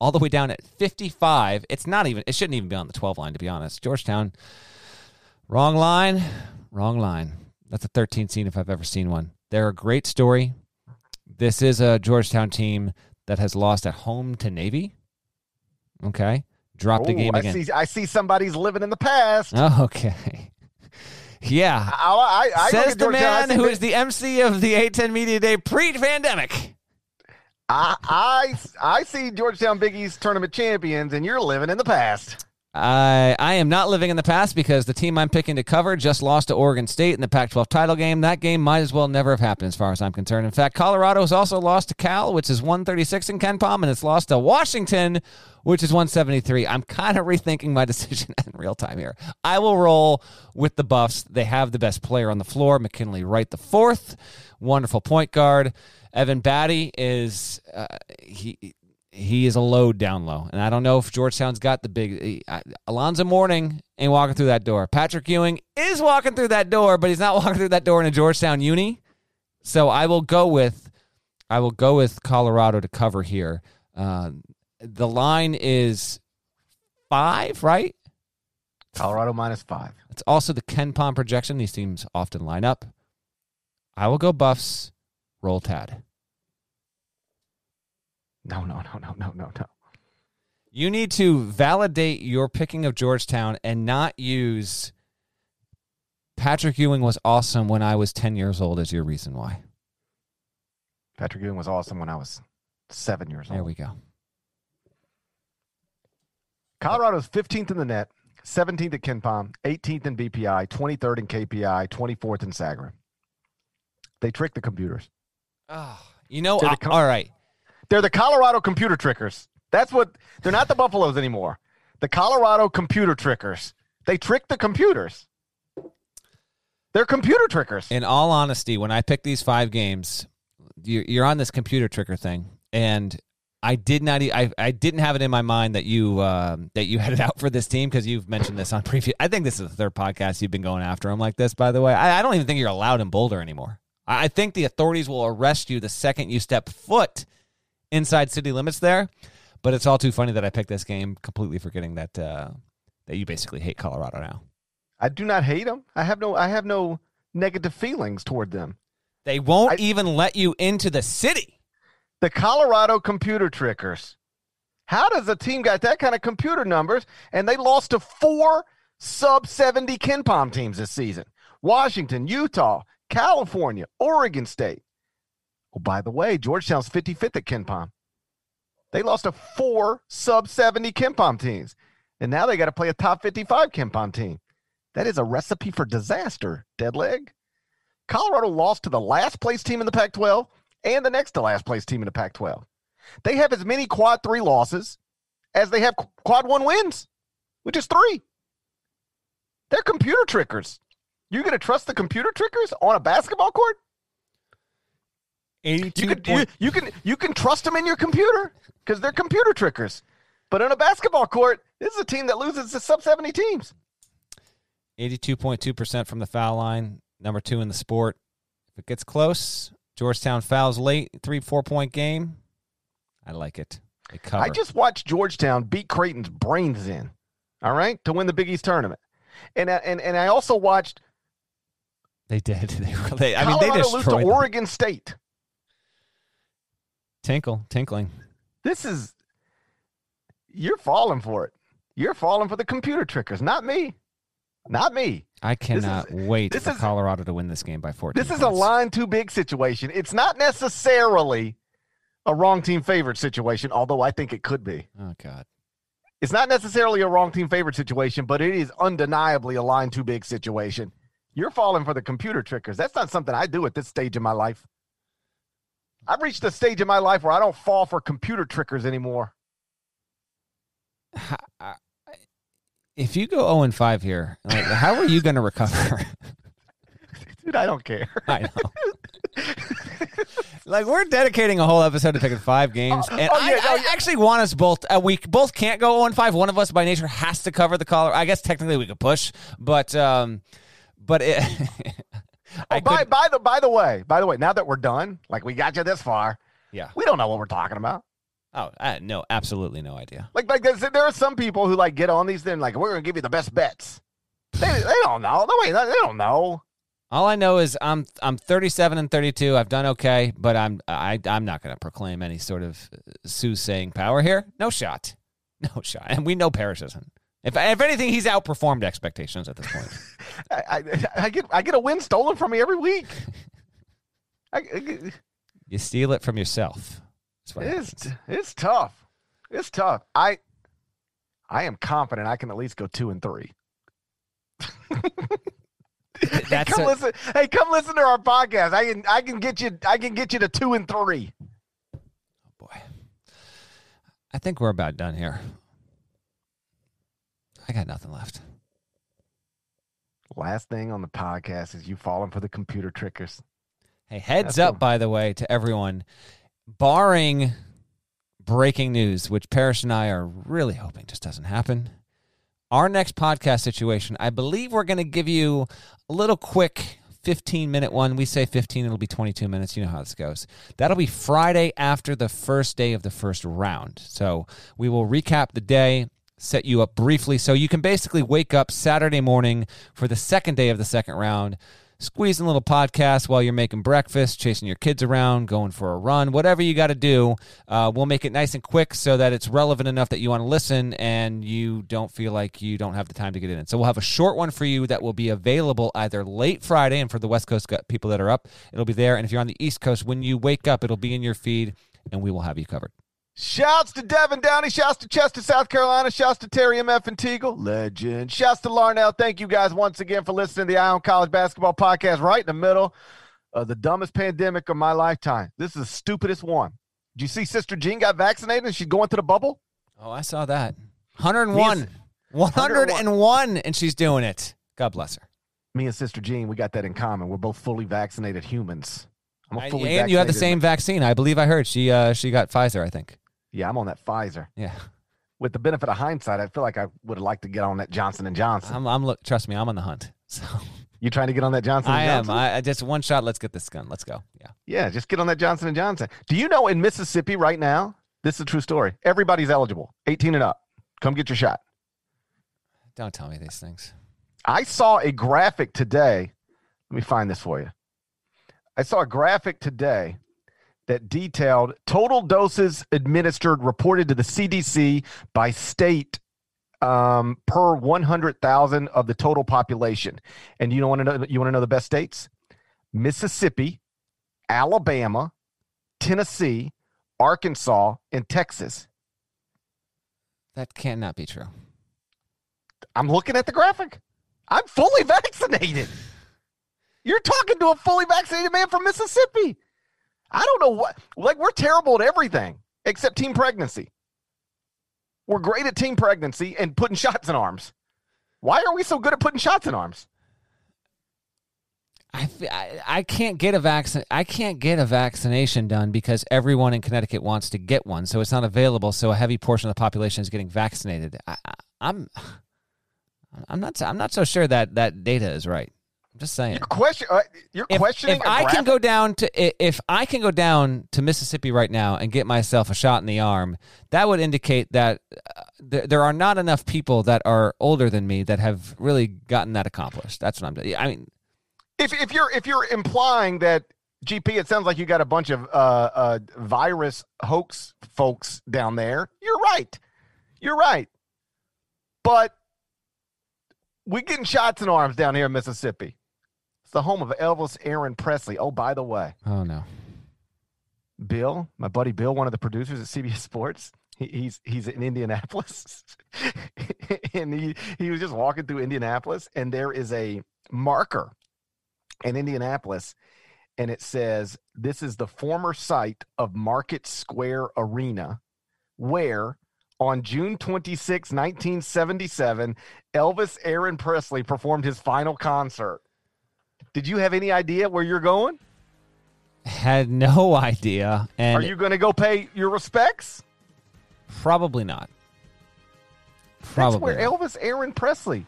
All the way down at 55. It's not even, it shouldn't even be on the 12 line, to be honest. Georgetown, wrong line, wrong line. That's a 13 scene if I've ever seen one. They're a great story. This is a Georgetown team that has lost at home to Navy. Okay. Dropped a Ooh, game I again. see. I see somebody's living in the past. Oh, okay. Yeah. I, I, I Says the man who is the MC of the A10 Media Day pre-pandemic. I, I I see Georgetown Big East tournament champions, and you're living in the past. I I am not living in the past because the team I'm picking to cover just lost to Oregon State in the Pac-12 title game. That game might as well never have happened, as far as I'm concerned. In fact, Colorado has also lost to Cal, which is 136 in KenPom, and it's lost to Washington, which is 173. I'm kind of rethinking my decision in real time here. I will roll with the Buffs. They have the best player on the floor, McKinley Wright the fourth, wonderful point guard. Evan Battey is uh, he he is a load down low. And I don't know if Georgetown's got the big. I, Alonzo Mourning ain't walking through that door. Patrick Ewing is walking through that door, but he's not walking through that door in a Georgetown uni. So I will go with I will go with Colorado to cover here. Uh, the line is five, right? Colorado minus five. It's also the KenPom projection. These teams often line up. I will go Buffs. Roll Tad. No, no, no, no, no, no, no. You need to validate your picking of Georgetown and not use Patrick Ewing was awesome when I was 10 years old is your reason why. Patrick Ewing was awesome when I was seven years old. There we go. Colorado's 15th in the net, 17th at KenPom, 18th in BPI, 23rd in KPI, 24th in Sagarin. They trick the computers. Oh, you know, I- the co- all right. They're the Colorado computer trickers. That's what they're not the Buffaloes anymore. The Colorado computer trickers. They trick the computers. They're computer trickers. In all honesty, when I picked these five games, you- you're on this computer tricker thing, and I did not. I I didn't have it in my mind that you um, that you had it out for this team because you've mentioned this on previous. I think this is the third podcast you've been going after them like this. By the way, I, I don't even think you're allowed in Boulder anymore. I I think the authorities will arrest you the second you step foot inside city limits there. But it's all too funny that I picked this game, completely forgetting that uh, that you basically hate Colorado now. I do not hate them. I have no I have no negative feelings toward them. They won't I- even let you into the city. The Colorado computer trickers. How does a team got that kind of computer numbers and they lost to four sub 70 KenPom teams this season? Washington, Utah, California, Oregon State. Oh, by the way, Georgetown's 55th at KenPom. They lost to four sub 70 KenPom teams. And now they got to play a top 55 KenPom team. That is a recipe for disaster, dead leg. Colorado lost to the last place team in the Pac 12 and the next to last place team in the Pac 12. They have as many quad three losses as they have quad one wins, which is three. They're computer trickers. You're going to trust the computer trickers on a basketball court? You Eighty-two can, you, you can you can trust them in your computer because they're computer trickers. But on a basketball court, this is a team that loses to sub 70 teams. 82.2% from the foul line, number two in the sport. If it gets close, Georgetown fouls late, three, four point game. I like it. I just watched Georgetown beat Creighton's brains in, all right, to win the Big East tournament. And, I- and, and I also watched they did. They, really, I mean, they Colorado lose to them. Oregon State. Tinkle, tinkling. This is you're falling for it. You're falling for the computer trickers, not me. Not me. I cannot wait this for is- Colorado to win this game by 14 This is a line too big situation. It's not necessarily a wrong team favorite situation, although I think it could be. Oh, God. It's not necessarily a wrong team favorite situation, but it is undeniably a line too big situation. You're falling for the computer trickers. That's not something I do at this stage in my life. I've reached a stage in my life where I don't fall for computer trickers anymore. If you go 0 and 5 here, like, how are you going to recover? Dude, I don't care. I know. like we're dedicating a whole episode to picking five games, and oh, I, yeah, I yeah. actually want us both. Uh, we both can't go 0 and 5. One of us, by nature, has to cover the collar. I guess technically we could push, but um, but it. Oh, by, by the by the way, by the way, now that we're done, like we got you this far, yeah. we don't know what we're talking about. Oh, I, no, absolutely no idea. Like like there's, there are some people who like get on these things like we're gonna give you the best bets. They, they don't know. No way, they don't know. All I know is I'm I'm 37 and 32. I've done okay, but I'm I I'm not going to proclaim any sort of uh, soothsaying power here. No shot, no shot. And we know Parrish isn't. If if anything, he's outperformed expectations at this point. I, I, I get I get a win stolen from me every week. I, I- You steal it from yourself. It's happens. it's tough. It's tough. I I am confident I can at least go two and three. Hey, come a- listen. Hey, come listen to our podcast. I can I can get you I can get you to two and three. Oh boy. I think we're about done here. I got nothing left. Last thing on the podcast is you falling for the computer trickers. Hey, heads That's up, cool. by the way, to everyone, barring breaking news, which Parrish and I are really hoping just doesn't happen. Our next podcast situation, I believe we're going to give you a little quick 15 minute one. We say 15, it'll be 22 minutes. You know how this goes. That'll be Friday after the first day of the first round. So we will recap the day, set you up briefly. So you can basically wake up Saturday morning for the second day of the second round squeezing a little podcast while you're making breakfast, chasing your kids around, going for a run, whatever you got to do. Uh, we'll make it nice and quick so that it's relevant enough that you want to listen and you don't feel like you don't have the time to get in. So we'll have a short one for you that will be available either late Friday, and for the West Coast people that are up, it'll be there. And if you're on the East Coast, when you wake up, it'll be in your feed, and we will have you covered. Shouts to Devan Downey. Shouts to Chester, South Carolina. Shouts to Terry MF and Teagle. Legend. Shouts to Larnell. Thank you guys once again for listening to the Eye on College Basketball Podcast right in the middle of the dumbest pandemic of my lifetime. This is the stupidest one. Did you see Sister Jean got vaccinated and she's going to the bubble? Oh, I saw that. 101. 101, and she's doing it. God bless her. Me and Sister Jean, we got that in common. We're both fully vaccinated humans. I'm a fully and you have the same vaccine. I believe I heard she uh, she got Pfizer. I think. Yeah, I'm on that Pfizer. Yeah. With the benefit of hindsight, I feel like I would have liked to get on that Johnson and Johnson. I'm, I'm look. Trust me, I'm on the hunt. So. You trying to get on that Johnson? I am. I, I just one shot. Let's get this gun. Let's go. Yeah. Yeah, just get on that Johnson and Johnson. Do you know in Mississippi right now? This is a true story. Everybody's eligible, 18 and up. Come get your shot. Don't tell me these things. I saw a graphic today. Let me find this for you. I saw a graphic today that detailed total doses administered reported to the CDC by state um, per 100,000 of the total population. And you want to know you want to know the best states? Mississippi, Alabama, Tennessee, Arkansas, and Texas. That cannot be true. I'm looking at the graphic. I'm fully vaccinated. You're talking to a fully vaccinated man from Mississippi. I don't know what, like, we're terrible at everything except team pregnancy. We're great at team pregnancy and putting shots in arms. Why are we so good at putting shots in arms? I, I, I can't get a vaccine. I can't get a vaccination done because everyone in Connecticut wants to get one, so it's not available. So a heavy portion of the population is getting vaccinated. I, I, I'm, I'm not. I'm not so sure that that data is right. Just saying. Your question. Uh, you're if, questioning. If I can go down to if I can go down to Mississippi right now and get myself a shot in the arm, that would indicate that uh, th- there are not enough people that are older than me that have really gotten that accomplished. That's what I'm. doing. I mean, if if you're if you're implying that GP, it sounds like you got a bunch of uh, uh, virus hoax folks down there. You're right. You're right. But we're getting shots in arms down here in Mississippi. It's the home of Elvis Aaron Presley. Oh, by the way. Oh, no. Bill, my buddy Bill, one of the producers at CBS Sports, he, he's he's in Indianapolis, and he he was just walking through Indianapolis, and there is a marker in Indianapolis, and it says this is the former site of Market Square Arena, where on June 26, 1977, Elvis Aaron Presley performed his final concert. Did you have any idea where you're going? Had no idea. And are you going to go pay your respects? Probably not. Probably. That's where. Elvis Aaron Presley.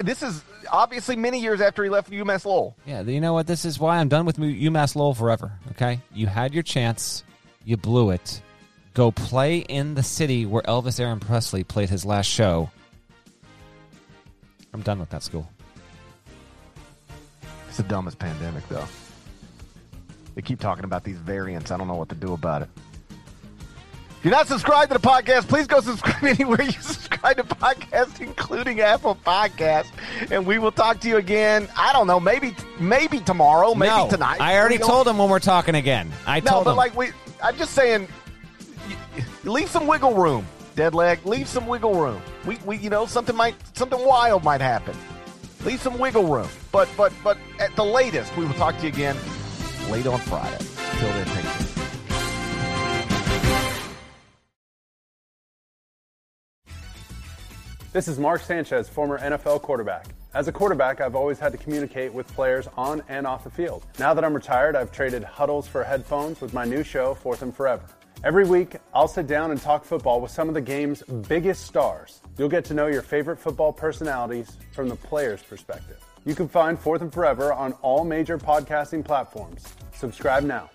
This is obviously many years after he left UMass Lowell. Yeah, you know what? This is why I'm done with UMass Lowell forever. Okay, you had your chance, you blew it. Go play in the city where Elvis Aaron Presley played his last show. I'm done with that school. It's the dumbest pandemic, though. They keep talking about these variants. I don't know what to do about it. If you're not subscribed to the podcast, please go subscribe anywhere you subscribe to podcasts, including Apple Podcast. And we will talk to you again. I don't know, maybe maybe tomorrow, maybe no, tonight. I already told him when we're talking again. I no, told but him. like we, I'm just saying, leave some wiggle room, dead leg. Leave some wiggle room. We, we, you know, something might, something wild might happen. Leave some wiggle room. But, but, but at the latest, we will talk to you again late on Friday. Till then, take care. This is Mark Sanchez, former NFL quarterback. As a quarterback, I've always had to communicate with players on and off the field. Now that I'm retired, I've traded huddles for headphones with my new show, Fourth and Forever. Every week, I'll sit down and talk football with some of the game's biggest stars. You'll get to know your favorite football personalities from the player's perspective. You can find Fourth and Forever on all major podcasting platforms. Subscribe now.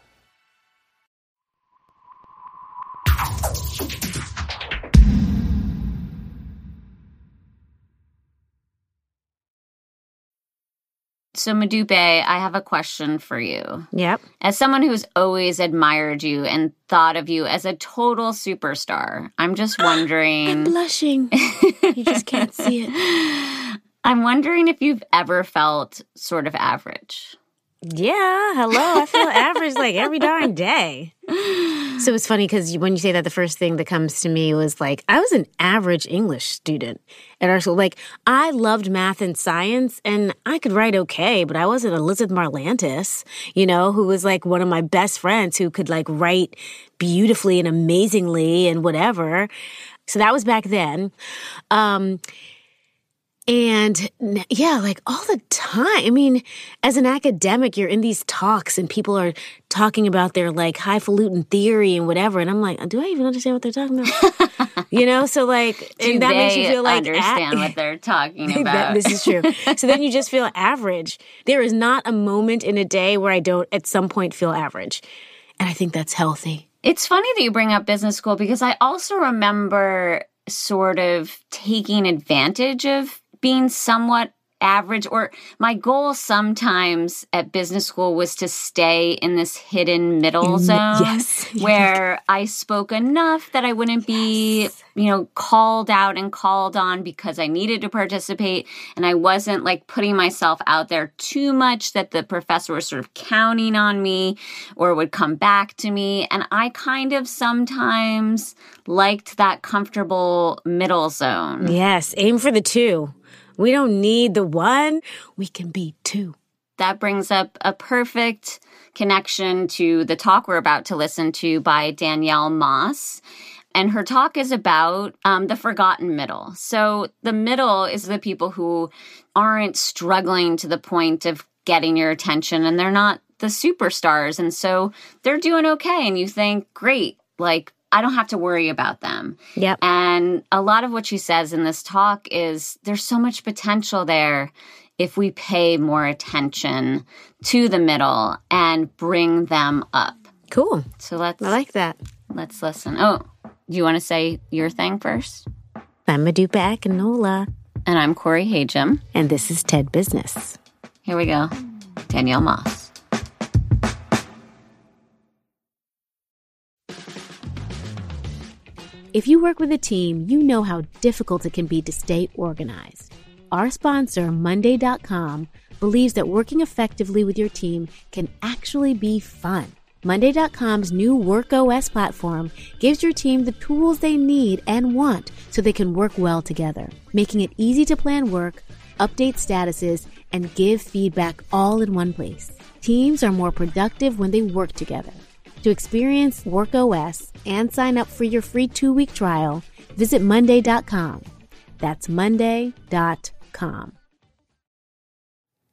So, Modupe, I have a question for you. Yep. As someone who's always admired you and thought of you as a total superstar, I'm just wondering. I'm blushing. you just can't see it. I'm wondering if you've ever felt sort of average. Yeah, hello. I feel average like every darn day. So it's funny because when you say that, the first thing that comes to me was like, I was an average English student at our school. Like, I loved math and science, and I could write okay, but I wasn't Elizabeth Marlantis, you know, who was like one of my best friends who could like write beautifully and amazingly and whatever. So that was back then. Um, and yeah, like all the time. I mean, as an academic, you're in these talks and people are talking about their like highfalutin theory and whatever. And I'm like, do I even understand what they're talking about? you know, so like, Do and that makes you feel like understand a- what they're talking That- about. this is true. so then you just feel average. There is not a moment in a day where I don't at some point feel average. And I think that's healthy. It's funny that you bring up business school because I also remember sort of taking advantage of being somewhat average or my goal sometimes at business school was to stay in this hidden middle zone yes. where I spoke enough that I wouldn't be, you know, called out and called on because I needed to participate and I wasn't like putting myself out there too much that the professor was sort of counting on me or would come back to me and I kind of sometimes liked that comfortable middle zone. Yes, aim for the two. We don't need the one, we can be two. that brings up a perfect connection to the talk we're about to listen to by Danielle Moss. And her talk is about um, the forgotten middle. So, the middle is the people who aren't struggling to the point of getting your attention and they're not the superstars. And so they're doing okay. And you think, great, like, I don't have to worry about them. Yep. And a lot of what she says in this talk is there's so much potential there if we pay more attention to the middle and bring them up. Cool. So let's I like that. let's listen. Oh, do you want to say your thing first? I'm Modupe Akinola, And Nola. And I'm Corey Hajim. and this is TED Business. Here we go. Danielle Moss. If you work with a team, you know how difficult it can be to stay organized. Our sponsor, Monday.com, believes that working effectively with your team can actually be fun. Monday.com's new Work OS platform gives your team the tools they need and want so they can work well together, making it easy to plan work, update statuses, and give feedback all in one place. Teams are more productive when they work together. To experience WorkOS and sign up for your free two week trial, visit Monday.com. That's Monday.com.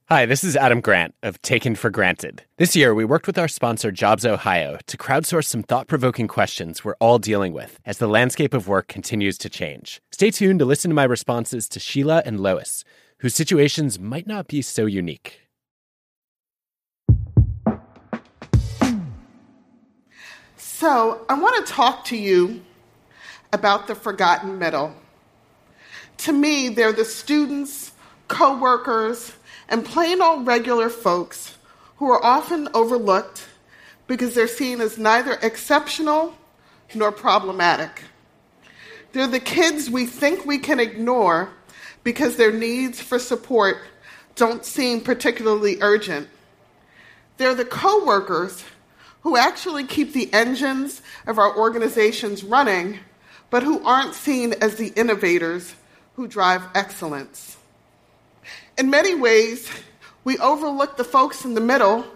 Hi, this is Adam Grant of Taken for Granted. This year, we worked with our sponsor, Jobs Ohio, to crowdsource some thought provoking questions we're all dealing with as the landscape of work continues to change. Stay tuned to listen to my responses to Sheila and Lois, whose situations might not be so unique. So, I want to talk to you about the forgotten middle. To me, they're the students, co workers, and plain old regular folks who are often overlooked because they're seen as neither exceptional nor problematic. They're the kids we think we can ignore because their needs for support don't seem particularly urgent. They're the coworkers who actually keep the engines of our organizations running, but who aren't seen as the innovators who drive excellence. In many ways, we overlook the folks in the middle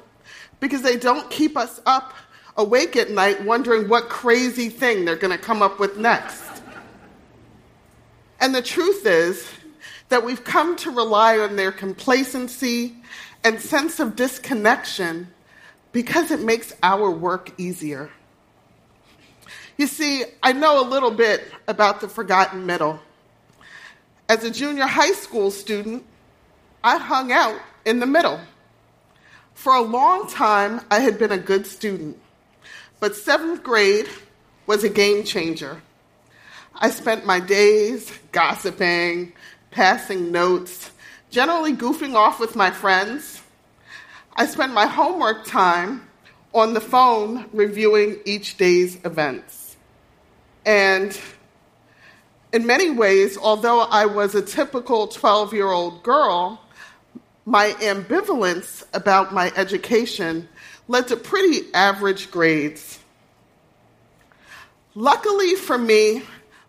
because they don't keep us up awake at night wondering what crazy thing they're going to come up with next. And the truth is that we've come to rely on their complacency and sense of disconnection because it makes our work easier. You see, I know a little bit about the forgotten middle. As a junior high school student, I hung out in the middle. For a long time, I had been a good student, but seventh grade was a game changer. I spent my days gossiping, passing notes, generally goofing off with my friends. I spent my homework time on the phone reviewing each day's events. And in many ways, although I was a typical 12 year old girl, my ambivalence about my education led to pretty average grades. Luckily for me,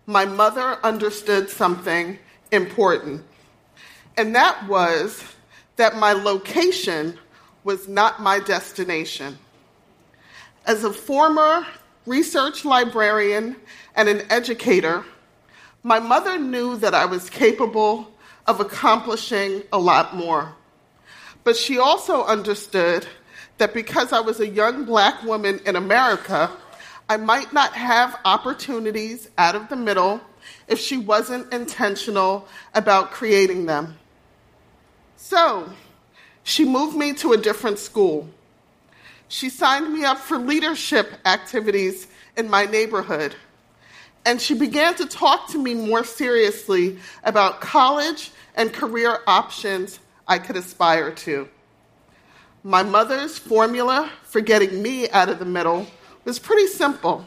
my mother understood something important, and that was that my location was not my destination. As a former research librarian and an educator, my mother knew that I was capable of accomplishing a lot more. But she also understood that because I was a young black woman in America, I might not have opportunities out of the middle if she wasn't intentional about creating them. So, she moved me to a different school. She signed me up for leadership activities in my neighborhood. And she began to talk to me more seriously about college and career options I could aspire to. My mother's formula for getting me out of the middle was pretty simple.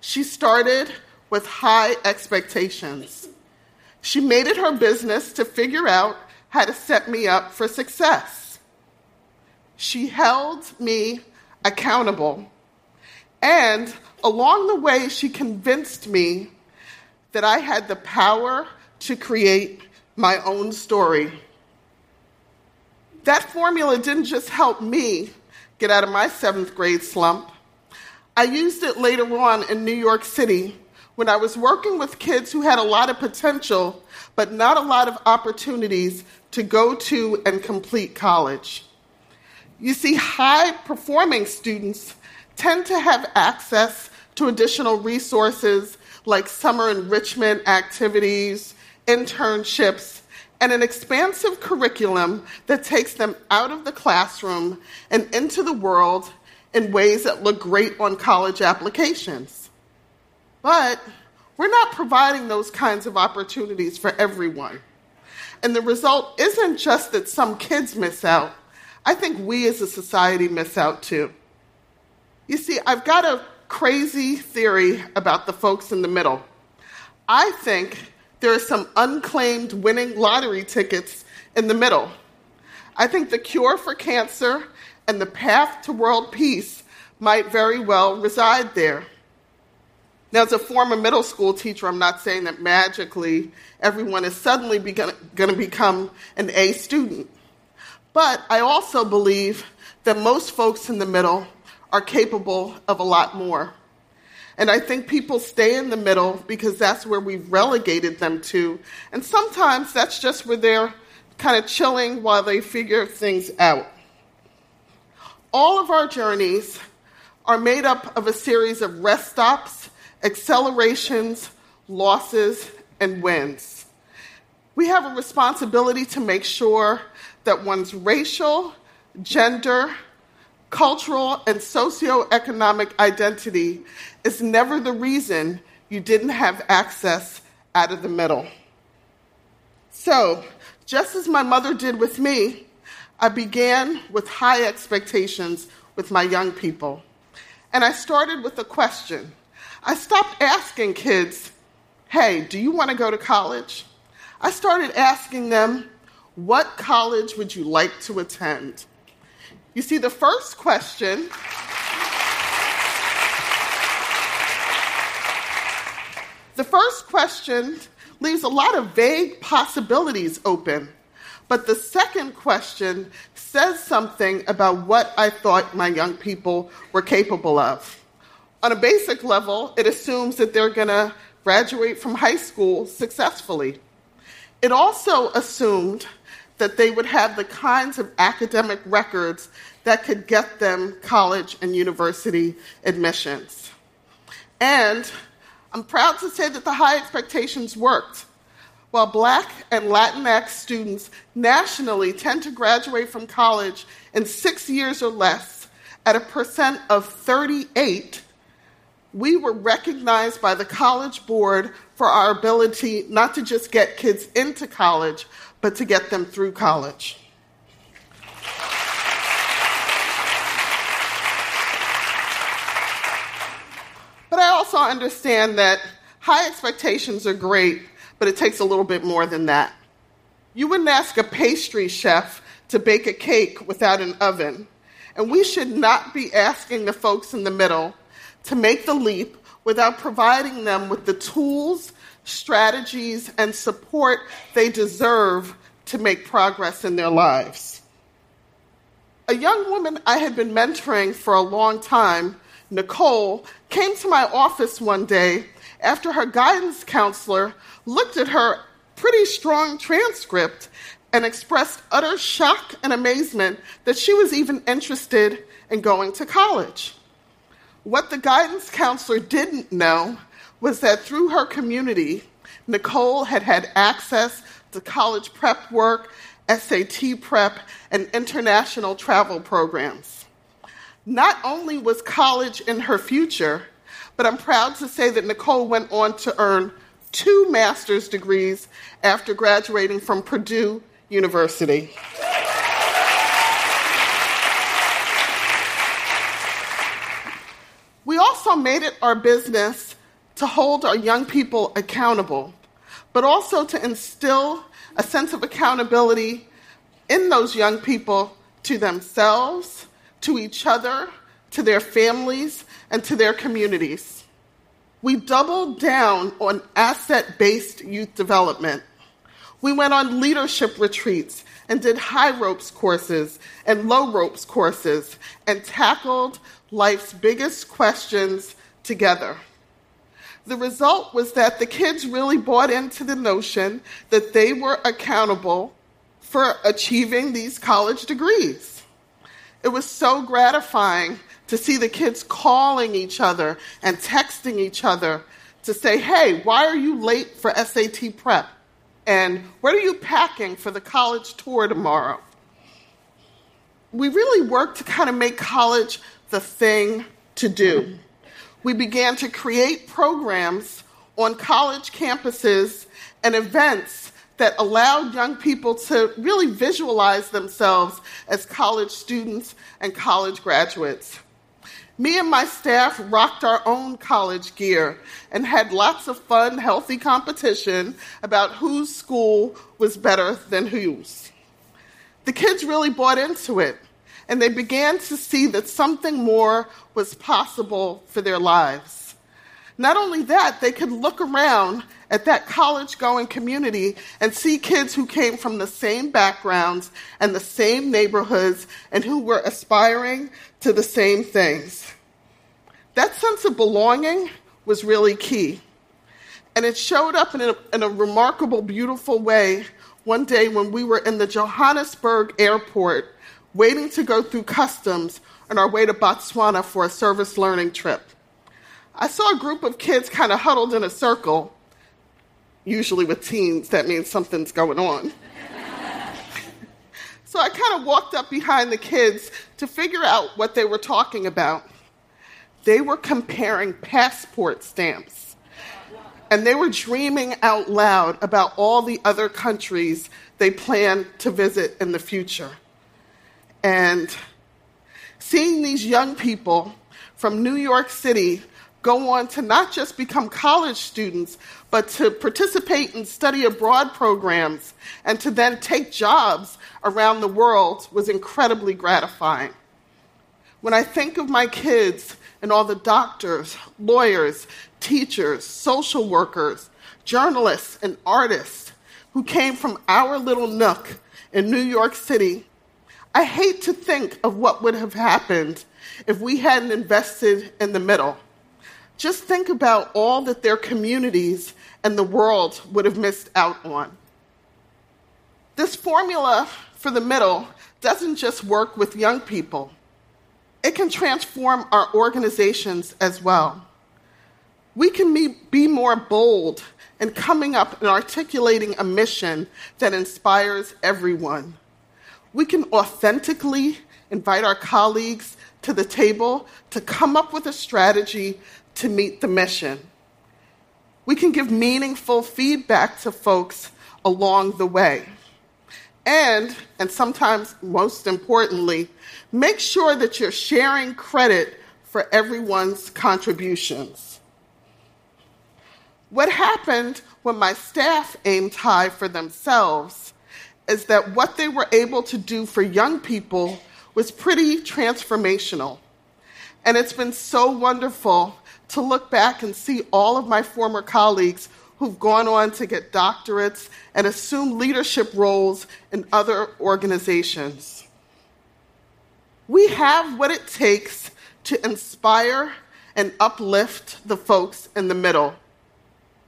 She started with high expectations. She made it her business to figure out to set me up for success. She held me accountable. And along the way, she convinced me that I had the power to create my own story. That formula didn't just help me get out of my seventh grade slump. I used it later on in New York City when I was working with kids who had a lot of potential, but not a lot of opportunities to go to and complete college. You see, high performing students tend to have access to additional resources like summer enrichment activities, internships, and an expansive curriculum that takes them out of the classroom and into the world in ways that look great on college applications. But we're not providing those kinds of opportunities for everyone. And the result isn't just that some kids miss out, I think we as a society miss out too. You see, I've got a crazy theory about the folks in the middle. I think there are some unclaimed winning lottery tickets in the middle. I think the cure for cancer and the path to world peace might very well reside there. Now, as a former middle school teacher, I'm not saying that magically everyone is suddenly going to become an A student. But I also believe that most folks in the middle are capable of a lot more. And I think people stay in the middle because that's where we've relegated them to. And sometimes that's just where they're kind of chilling while they figure things out. All of our journeys are made up of a series of rest stops, accelerations, losses, and wins. We have a responsibility to make sure that one's racial, gender, cultural, and socioeconomic identity is never the reason you didn't have access out of the middle. So, just as my mother did with me, I began with high expectations with my young people. And I started with a question. I stopped asking kids, hey, do you want to go to college? I started asking them, what college would you like to attend? You see, the first question the first question leaves a lot of vague possibilities open. But the second question says something about what I thought my young people were capable of. On a basic level, it assumes that they're going to graduate from high school successfully. It also assumed that they would have the kinds of academic records that could get them college and university admissions. And I'm proud to say that the high expectations worked. While Black and Latinx students nationally tend to graduate from college in six years or less at a percent of 38, we were recognized by the college board for our ability not to just get kids into college, but to get them through college. But I also understand that high expectations are great, but it takes a little bit more than that. You wouldn't ask a pastry chef to bake a cake without an oven. And we should not be asking the folks in the middle to make the leap without providing them with the tools, strategies, and support they deserve to make progress in their lives. A young woman I had been mentoring for a long time, Nicole, came to my office one day after her guidance counselor looked at her pretty strong transcript and expressed utter shock and amazement that she was even interested in going to college. What the guidance counselor didn't know was that through her community, Nicole had had access to college prep work, SAT prep, and international travel programs. Not only was college in her future, but I'm proud to say that Nicole went on to earn two master's degrees after graduating from Purdue University. We also made it our business to hold our young people accountable, but also to instill a sense of accountability in those young people to themselves, to each other, to their families, and to their communities. We doubled down on asset based youth development we went on leadership retreats and did high ropes courses and low ropes courses and tackled life's biggest questions together. The result was that the kids really bought into the notion that they were accountable for achieving these college degrees. It was so gratifying to see the kids calling each other and texting each other to say, hey, why are you late for SAT prep? And what are you packing for the college tour tomorrow? We really worked to kind of make college the thing to do. We began to create programs on college campuses and events that allowed young people to really visualize themselves as college students and college graduates. Me and my staff rocked our own college gear and had lots of fun, healthy competition about whose school was better than whose. The kids really bought into it, and they began to see that something more was possible for their lives. Not only that, they could look around at that college going community and see kids who came from the same backgrounds and the same neighborhoods and who were aspiring to the same things. That sense of belonging was really key. And it showed up in a, in a remarkable, beautiful way one day when we were in the Johannesburg airport waiting to go through customs on our way to Botswana for a service learning trip. I saw a group of kids kind of huddled in a circle. Usually with teens, that means something's going on. so I kind of walked up behind the kids to figure out what they were talking about. They were comparing passport stamps. And they were dreaming out loud about all the other countries they plan to visit in the future. And seeing these young people from New York City go on to not just become college students, but to participate in study abroad programs and to then take jobs around the world was incredibly gratifying. When I think of my kids and all the doctors, lawyers, teachers, social workers, journalists, and artists who came from our little nook in New York City, I hate to think of what would have happened if we hadn't invested in the middle. Just think about all that their communities and the world would have missed out on. This formula for the middle doesn't just work with young people. It can transform our organizations as well. We can be, more bold in coming up and articulating a mission that inspires everyone. We can authentically invite our colleagues to the table to come up with a strategy to meet the mission. We can give meaningful feedback to folks along the way. And, and sometimes most importantly, make sure that you're sharing credit for everyone's contributions. What happened when my staff aimed high for themselves is that what they were able to do for young people was pretty transformational. And it's been so wonderful to look back and see all of my former colleagues who've gone on to get doctorates and assume leadership roles in other organizations. We have what it takes to inspire and uplift the folks in the middle.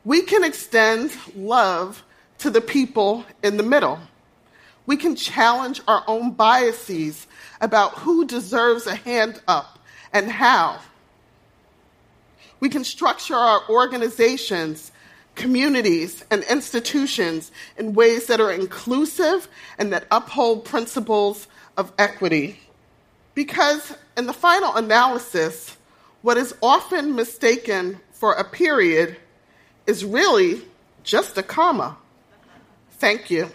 We can extend love to the people in the middle. We can challenge our own biases about who deserves a hand up and how. We can structure our organizations, communities, and institutions in ways that are inclusive and that uphold principles of equity. Because in the final analysis, what is often mistaken for a period is really just a comma. Thank you.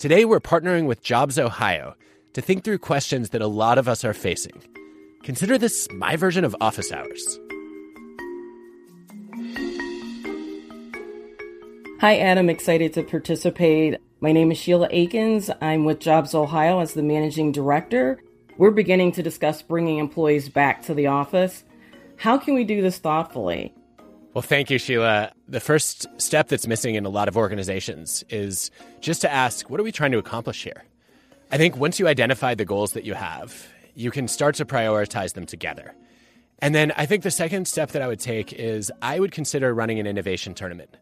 Today, we're partnering with Jobs Ohio to think through questions that a lot of us are facing. Consider this my version of office hours. Hi, Adam. Excited to participate. My name is Sheila Akins. I'm with Jobs Ohio as the managing director. We're beginning to discuss bringing employees back to the office. How can we do this thoughtfully? Well, thank you, Sheila. The first step that's missing in a lot of organizations is just to ask, what are we trying to accomplish here? I think once you identify the goals that you have, you can start to prioritize them together. And then I think the second step that I would take is I would consider running an innovation tournament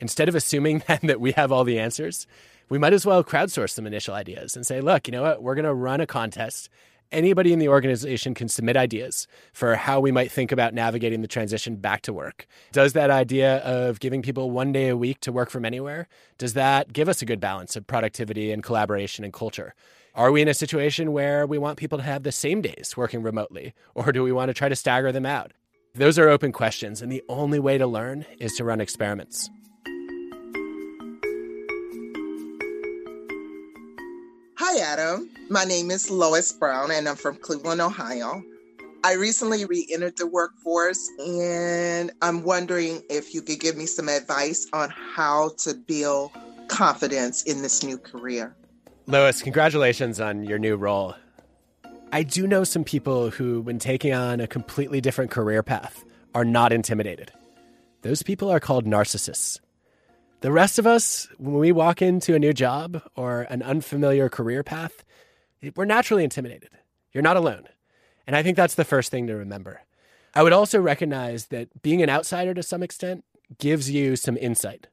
instead of assuming then that we have all the answers, we might as well crowdsource some initial ideas and say, look, you know what? We're going to run a contest. Anybody in the organization can submit ideas for how we might think about navigating the transition back to work. Does that idea of giving people one day a week to work from anywhere, does that give us a good balance of productivity and collaboration and culture? Are we in a situation where we want people to have the same days working remotely, or do we want to try to stagger them out? Those are open questions, and the only way to learn is to run experiments. Hi, Adam. My name is Lois Brown, and I'm from Cleveland, Ohio. I recently re entered the workforce, and I'm wondering if you could give me some advice on how to build confidence in this new career. Lois, congratulations on your new role. I do know some people who, when taking on a completely different career path, are not intimidated. Those people are called narcissists. The rest of us, when we walk into a new job or an unfamiliar career path, we're naturally intimidated. You're not alone. And I think that's the first thing to remember. I would also recognize that being an outsider to some extent gives you some insight.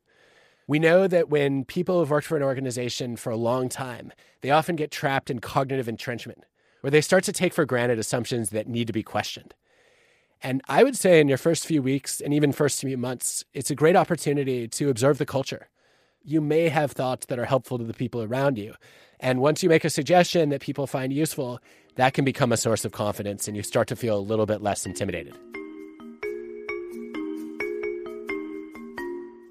We know that when people have worked for an organization for a long time, they often get trapped in cognitive entrenchment, where they start to take for granted assumptions that need to be questioned. And I would say in your first few weeks and even first few months, it's a great opportunity to observe the culture. You may have thoughts that are helpful to the people around you. And once you make a suggestion that people find useful, that can become a source of confidence and you start to feel a little bit less intimidated.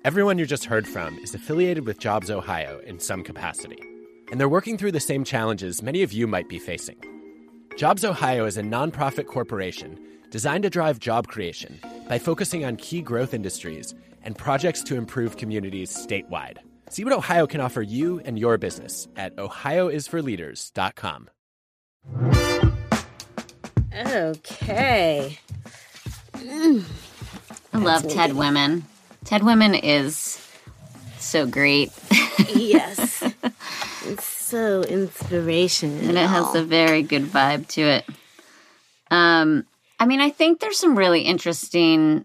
Everyone you just heard from is affiliated with Jobs Ohio in some capacity, and they're working through the same challenges many of you might be facing. Jobs Ohio is a nonprofit corporation designed to drive job creation by focusing on key growth industries and projects to improve communities statewide. See what Ohio can offer you and your business at ohioisforleaders.com. Okay. I love TED Women. TED Women is so great. yes. It's so inspirational. and it has a very good vibe to it. Um, I mean, I think there's some really interesting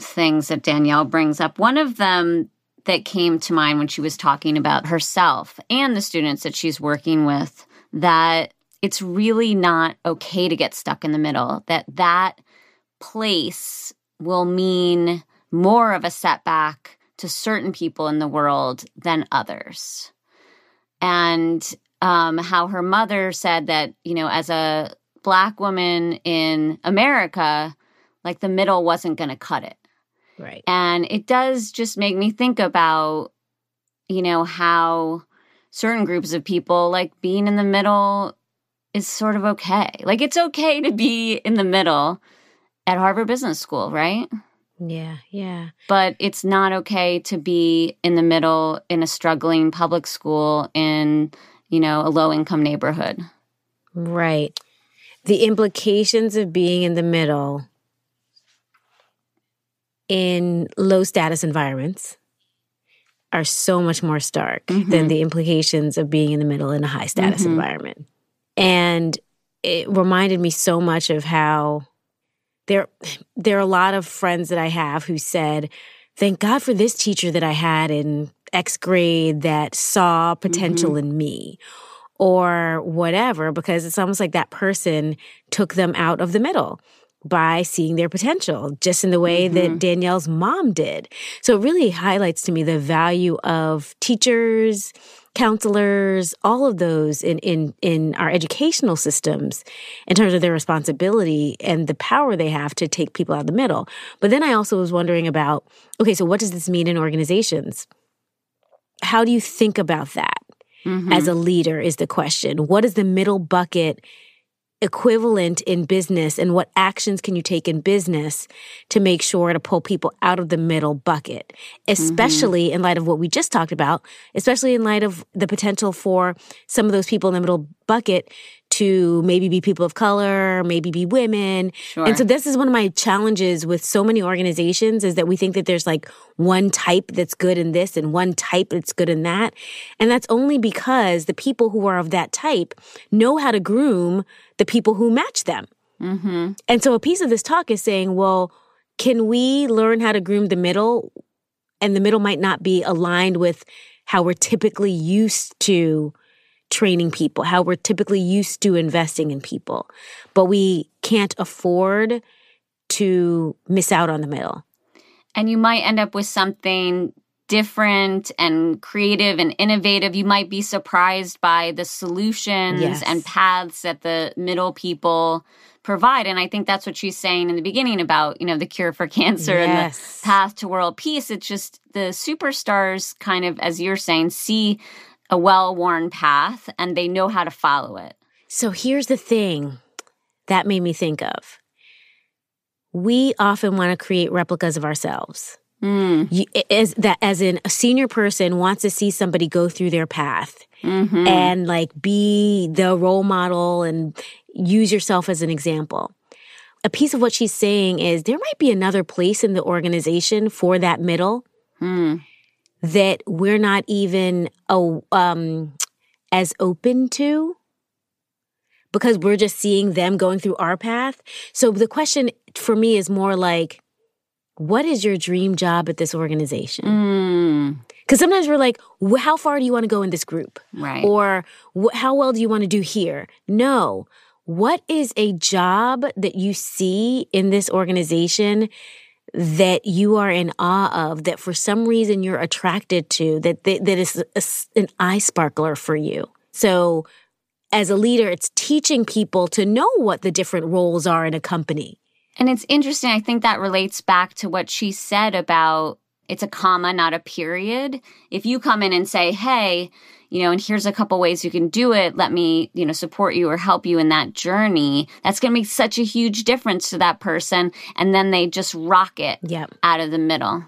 things that Danielle brings up. One of them that came to mind when she was talking about herself and the students that she's working with that it's really not okay to get stuck in the middle that that place will mean more of a setback to certain people in the world than others and um, how her mother said that you know as a black woman in america like the middle wasn't going to cut it Right. and it does just make me think about, you know, how certain groups of people, like being in the middle, is sort of okay. Like it's okay to be in the middle at Harvard Business School, right? Yeah, yeah. But it's not okay to be in the middle in a struggling public school in, you know, a low income neighborhood. Right. The implications of being in the middle in low status environments are so much more stark mm-hmm. than the implications of being in the middle in a high status mm-hmm. environment. And it reminded me so much of how there there are a lot of friends that I have who said, "Thank God for this teacher that I had in X grade that saw potential mm-hmm. in me." Or whatever, because it's almost like that person took them out of the middle by seeing their potential, just in the way mm-hmm. that Danielle's mom did. So it really highlights to me the value of teachers, counselors, all of those in, in, in our educational systems in terms of their responsibility and the power they have to take people out of the middle. But then I also was wondering about okay, so what does this mean in organizations? How do you think about that? Mm-hmm. As a leader, is the question. What is the middle bucket equivalent in business and what actions can you take in business to make sure to pull people out of the middle bucket, especially mm-hmm. in light of what we just talked about, especially in light of the potential for some of those people in the middle bucket to maybe be people of color, maybe be women. Sure. And so this is one of my challenges with so many organizations is that we think that there's like one type that's good in this and one type that's good in that. And that's only because the people who are of that type know how to groom the people who match them. Mm-hmm. And so a piece of this talk is saying, well, can we learn how to groom the middle? And the middle might not be aligned with how we're typically used to training people, how we're typically used to investing in people, but we can't afford to miss out on the middle. And you might end up with something different and creative and innovative. You might be surprised by the solutions yes. and paths that the middle people provide. And I think that's what she's saying in the beginning about, you know, the cure for cancer yes. and the path to world peace. It's just the superstars kind of, as you're saying, see a well worn path and they know how to follow it. So here's the thing that made me think of we often want to create replicas of ourselves. Mm. You, as that as in a senior person wants to see somebody go through their path mm-hmm. and like be the role model and use yourself as an example. A piece of what she's saying is there might be another place in the organization for that middle. Mm that we're not even um, as open to because we're just seeing them going through our path. So the question for me is more like, what is your dream job at this organization? Because mm. sometimes we're like, how far do you want to go in this group? Right. Or how well do you want to do here? No. What is a job that you see in this organization that you are in awe of, that for some reason you're attracted to, that that, that is a, an eye sparkler for you. So, as a leader, it's teaching people to know what the different roles are in a company. And it's interesting. I think that relates back to what she said about it's a comma, not a period. If you come in and say, hey, you know, and here's a couple ways you can do it. Let me, you know, support you or help you in that journey. That's going to make such a huge difference to that person. And then they just rock it yep. out of the middle.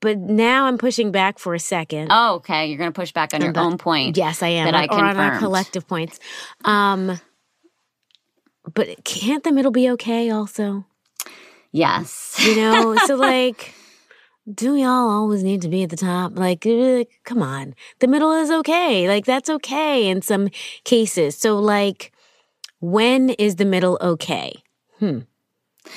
But now I'm pushing back for a second. Oh, okay. You're going to push back on your own point. Yes, I am. That or, I or on our collective points. Um, but can't the middle be okay also? Yes. You know, so like do y'all always need to be at the top? Like, uh, come on. The middle is okay. Like, that's okay in some cases. So, like, when is the middle okay? Hmm.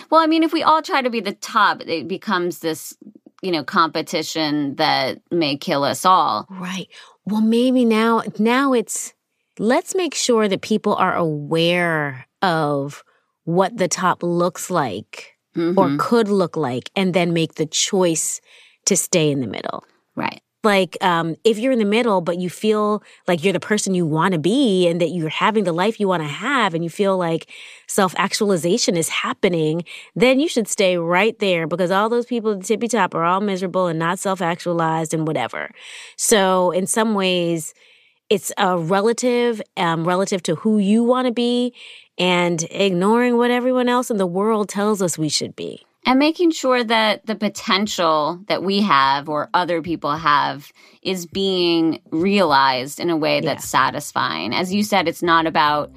Well, I mean, if we all try to be the top, it becomes this, you know, competition that may kill us all. Right. Well, maybe now, now it's let's make sure that people are aware of what the top looks like mm-hmm. or could look like, and then make the choice to stay in the middle. Right. Like, um, if you're in the middle, but you feel like you're the person you want to be and that you're having the life you want to have, and you feel like self actualization is happening, then you should stay right there because all those people at the tippy top are all miserable and not self actualized and whatever. So, in some ways, it's a relative, um, relative to who you want to be and ignoring what everyone else in the world tells us we should be. And making sure that the potential that we have or other people have is being realized in a way that's yeah. satisfying. As you said, it's not about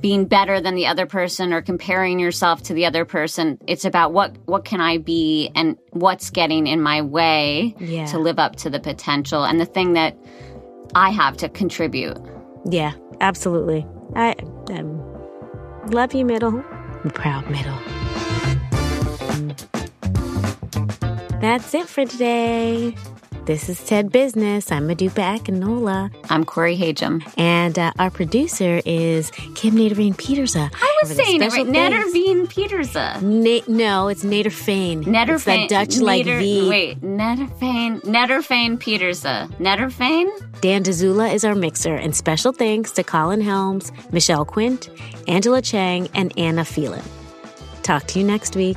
being better than the other person or comparing yourself to the other person. It's about what what can I be and what's getting in my way yeah. to live up to the potential and the thing that I have to contribute. Yeah, absolutely. I um, love you, middle. I'm proud middle. That's it for today. This is TED Business. I'm Modupe Akinola. I'm Corey Hajim. And uh, our producer is Kim Naderveen Petersa. I was saying it right. Naderveen Petersa. Na- no, it's Naderfane. Naderfane. It's that Dutch Nader, like V. Wait, Naderfane. Naderfane Petersa. Naderfane? Dan Dzula is our mixer. And special thanks to Colin Helms, Michelle Quint, Angela Chang, and Anna Phelan. Talk to you next week.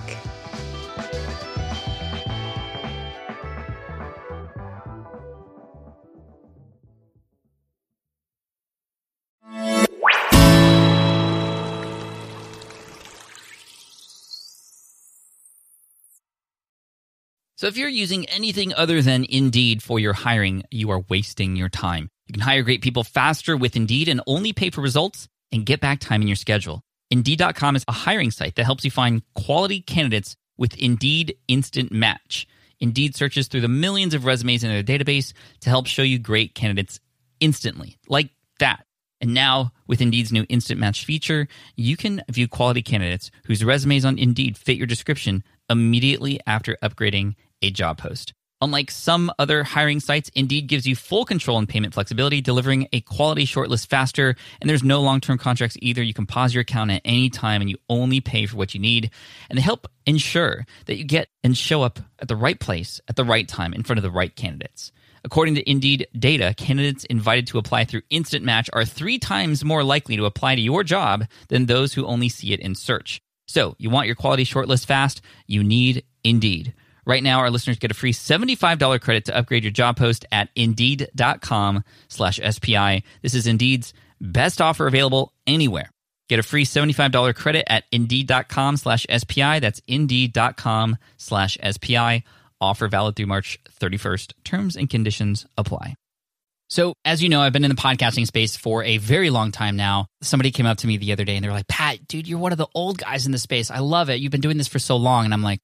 So if you're using anything other than Indeed for your hiring, you are wasting your time. You can hire great people faster with Indeed and only pay for results and get back time in your schedule. Indeed.com is a hiring site that helps you find quality candidates with Indeed Instant Match. Indeed searches through the millions of resumes in their database to help show you great candidates instantly, like that. And now, with Indeed's new Instant Match feature, you can view quality candidates whose resumes on Indeed fit your description immediately after upgrading a job post. Unlike some other hiring sites, Indeed gives you full control and payment flexibility, delivering a quality shortlist faster. And there's no long term contracts either. You can pause your account at any time and you only pay for what you need. And they help ensure that you get and show up at the right place at the right time in front of the right candidates. According to Indeed data, candidates invited to apply through Instant Match are three times more likely to apply to your job than those who only see it in search. So, you want your quality shortlist fast? You need Indeed. Right now, our listeners get a free $75 credit to upgrade your job post at Indeed.com slash SPI. This is Indeed's best offer available anywhere. Get a free $75 credit at Indeed.com slash SPI. That's Indeed.com slash SPI. Offer valid through March 31st. Terms and conditions apply. So, as you know, I've been in the podcasting space for a very long time now. Somebody came up to me the other day and they were like, Pat, dude, you're one of the old guys in the space. I love it. You've been doing this for so long. And I'm like,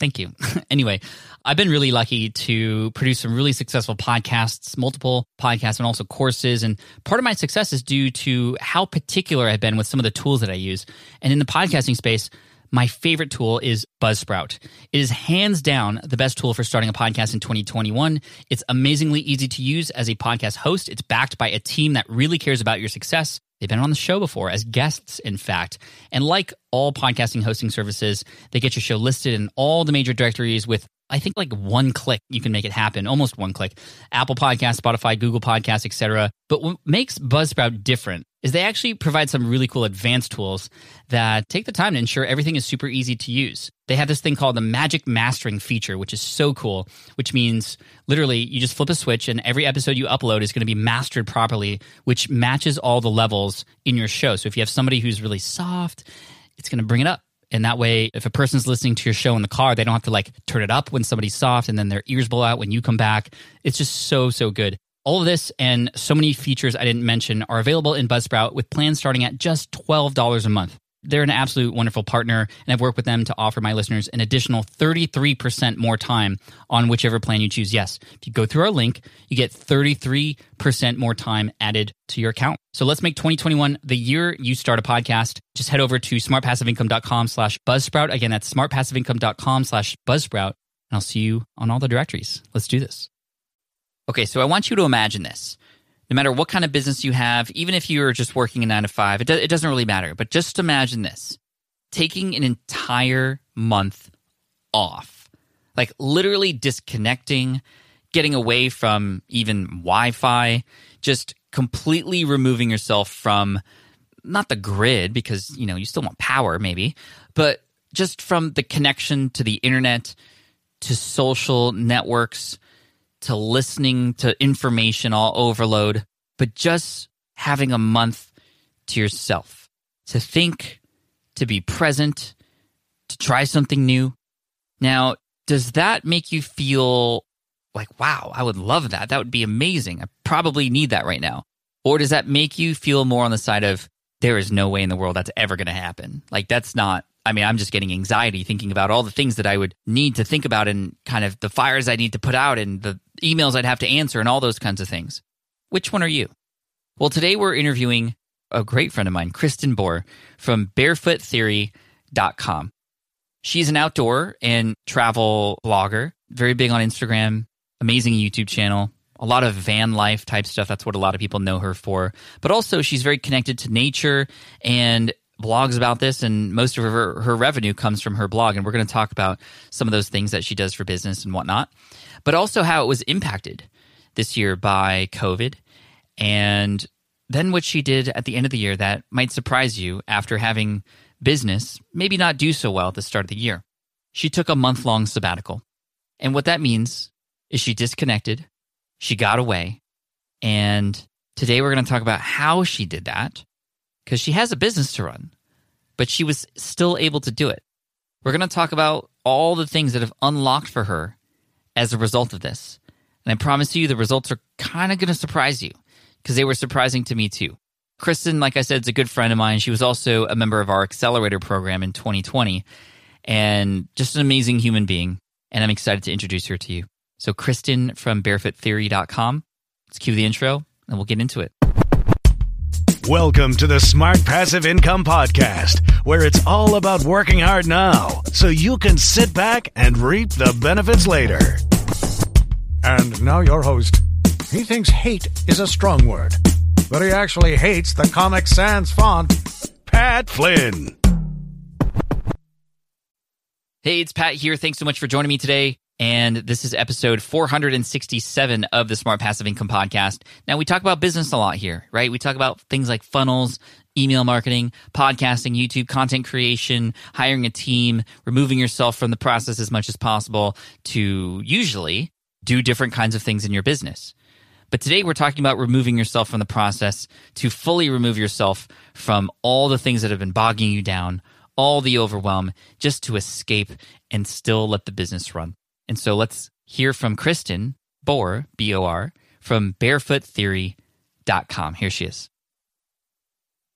Thank you. anyway, I've been really lucky to produce some really successful podcasts, multiple podcasts, and also courses. And part of my success is due to how particular I've been with some of the tools that I use. And in the podcasting space, my favorite tool is Buzzsprout. It is hands down the best tool for starting a podcast in 2021. It's amazingly easy to use as a podcast host. It's backed by a team that really cares about your success. They've been on the show before as guests, in fact. And like all podcasting hosting services, they get your show listed in all the major directories with I think like one click you can make it happen, almost one click. Apple Podcast, Spotify, Google Podcast, etc. But what makes Buzzsprout different is they actually provide some really cool advanced tools that take the time to ensure everything is super easy to use. They have this thing called the magic mastering feature, which is so cool, which means literally you just flip a switch and every episode you upload is going to be mastered properly, which matches all the levels in your show. So if you have somebody who's really soft, it's going to bring it up. And that way, if a person's listening to your show in the car, they don't have to like turn it up when somebody's soft and then their ears blow out when you come back. It's just so, so good. All of this and so many features I didn't mention are available in Buzzsprout with plans starting at just $12 a month. They're an absolute wonderful partner, and I've worked with them to offer my listeners an additional 33% more time on whichever plan you choose. Yes, if you go through our link, you get 33% more time added to your account. So let's make 2021 the year you start a podcast. Just head over to smartpassiveincome.com slash buzzsprout. Again, that's smartpassiveincome.com slash buzzsprout. And I'll see you on all the directories. Let's do this. Okay, so I want you to imagine this no matter what kind of business you have, even if you're just working a nine to five, it, do, it doesn't really matter. But just imagine this taking an entire month off, like literally disconnecting, getting away from even Wi Fi, just completely removing yourself from not the grid because, you know, you still want power maybe, but just from the connection to the internet, to social networks, to listening to information all overload, but just having a month to yourself to think, to be present, to try something new. Now, does that make you feel like, wow, I would love that? That would be amazing. I probably need that right now. Or does that make you feel more on the side of, there is no way in the world that's ever going to happen? Like, that's not, I mean, I'm just getting anxiety thinking about all the things that I would need to think about and kind of the fires I need to put out and the emails I'd have to answer and all those kinds of things. Which one are you? Well, today we're interviewing a great friend of mine, Kristen Bor from barefoottheory.com. She's an outdoor and travel blogger, very big on Instagram, amazing YouTube channel, a lot of van life type stuff. That's what a lot of people know her for. But also, she's very connected to nature and blogs about this. And most of her, her revenue comes from her blog. And we're going to talk about some of those things that she does for business and whatnot, but also how it was impacted this year by COVID and then what she did at the end of the year that might surprise you after having business maybe not do so well at the start of the year. She took a month long sabbatical. And what that means is she disconnected, she got away. And today we're going to talk about how she did that because she has a business to run, but she was still able to do it. We're going to talk about all the things that have unlocked for her as a result of this. And I promise you, the results are kind of going to surprise you because they were surprising to me too. Kristen, like I said, is a good friend of mine. She was also a member of our accelerator program in 2020 and just an amazing human being. And I'm excited to introduce her to you. So, Kristen from barefoottheory.com. Let's cue the intro and we'll get into it. Welcome to the Smart Passive Income Podcast, where it's all about working hard now so you can sit back and reap the benefits later. And now, your host, he thinks hate is a strong word, but he actually hates the Comic Sans font. Pat Flynn. Hey, it's Pat here. Thanks so much for joining me today. And this is episode 467 of the Smart Passive Income Podcast. Now, we talk about business a lot here, right? We talk about things like funnels, email marketing, podcasting, YouTube content creation, hiring a team, removing yourself from the process as much as possible to usually do different kinds of things in your business. But today we're talking about removing yourself from the process to fully remove yourself from all the things that have been bogging you down, all the overwhelm, just to escape and still let the business run. And so let's hear from Kristen Bor, B O R, from barefoottheory.com. Here she is.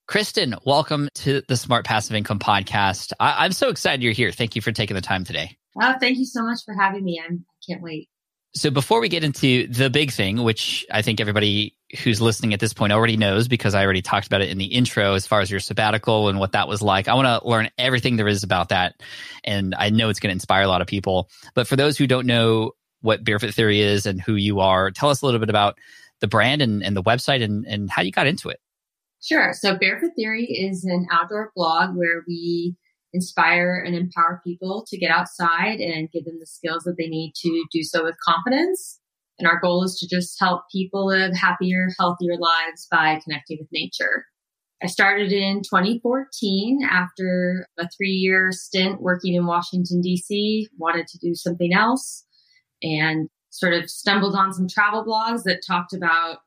Kristen, welcome to the Smart Passive Income Podcast. I- am so excited you're here. Thank you for taking the time today. Oh, thank you so much for having me. I'm, I can't wait. So before we get into the big thing, which I think everybody who's listening at this point already knows because I already talked about it in the intro as far as your sabbatical and what that was like. I want to learn everything there is about that. And I know it's going to inspire a lot of people. But for those who don't know what Barefoot Theory is and who you are, tell us a little bit about the brand and, and the website and, and how you got into it. Sure. So Barefoot Theory is an outdoor blog where we inspire and empower people to get outside and give them the skills that they need to do so with confidence. And our goal is to just help people live happier, healthier lives by connecting with nature. I started in 2014 after a three year stint working in Washington, DC, wanted to do something else and sort of stumbled on some travel blogs that talked about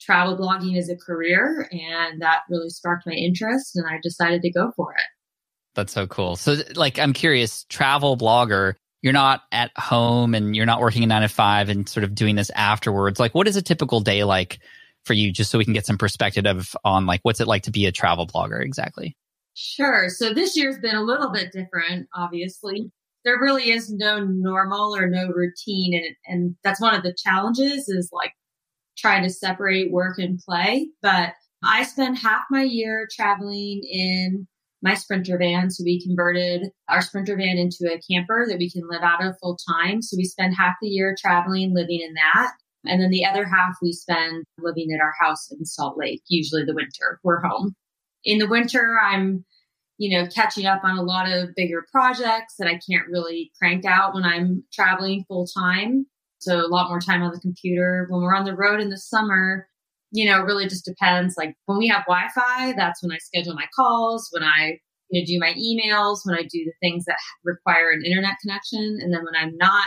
travel blogging as a career. And that really sparked my interest and I decided to go for it. That's so cool. So, like, I'm curious, travel blogger, you're not at home and you're not working a nine to five and sort of doing this afterwards. Like, what is a typical day like for you, just so we can get some perspective of, on like what's it like to be a travel blogger exactly? Sure. So this year's been a little bit different, obviously. There really is no normal or no routine. And, and that's one of the challenges is like trying to separate work and play. But I spend half my year traveling in my Sprinter van. So we converted our Sprinter van into a camper that we can live out of full time. So we spend half the year traveling, living in that. And then the other half we spend living at our house in Salt Lake, usually the winter. We're home. In the winter, I'm, you know, catching up on a lot of bigger projects that I can't really crank out when I'm traveling full time. So a lot more time on the computer. When we're on the road in the summer, you know, really just depends. Like when we have Wi Fi, that's when I schedule my calls, when I you know, do my emails, when I do the things that require an internet connection. And then when I'm not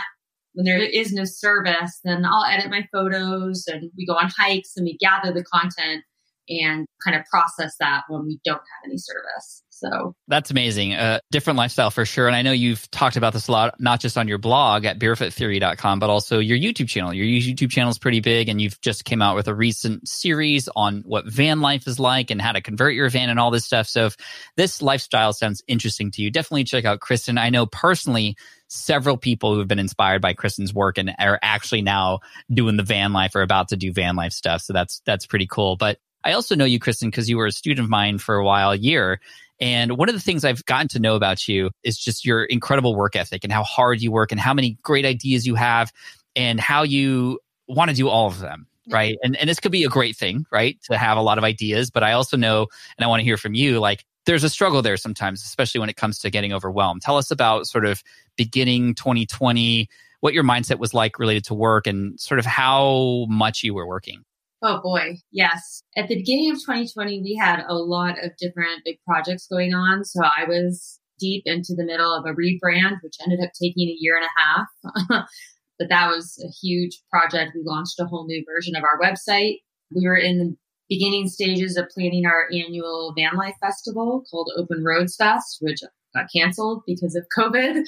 when there is no service, then I'll edit my photos and we go on hikes and we gather the content and kind of process that when we don't have any service. So that's amazing. A uh, different lifestyle for sure. And I know you've talked about this a lot, not just on your blog at barefoottheory.com, but also your YouTube channel. Your YouTube channel is pretty big and you've just came out with a recent series on what van life is like and how to convert your van and all this stuff. So if this lifestyle sounds interesting to you, definitely check out Kristen. I know personally several people who have been inspired by Kristen's work and are actually now doing the van life or about to do van life stuff. So that's, that's pretty cool. But I also know you, Kristen, because you were a student of mine for a while, a year. And one of the things I've gotten to know about you is just your incredible work ethic and how hard you work and how many great ideas you have and how you want to do all of them. Right. And, and this could be a great thing, right? To have a lot of ideas. But I also know, and I want to hear from you, like there's a struggle there sometimes, especially when it comes to getting overwhelmed. Tell us about sort of beginning 2020, what your mindset was like related to work and sort of how much you were working. Oh boy, yes. At the beginning of 2020, we had a lot of different big projects going on. So I was deep into the middle of a rebrand, which ended up taking a year and a half. but that was a huge project. We launched a whole new version of our website. We were in the beginning stages of planning our annual van life festival called Open Roads Fest, which got canceled because of COVID.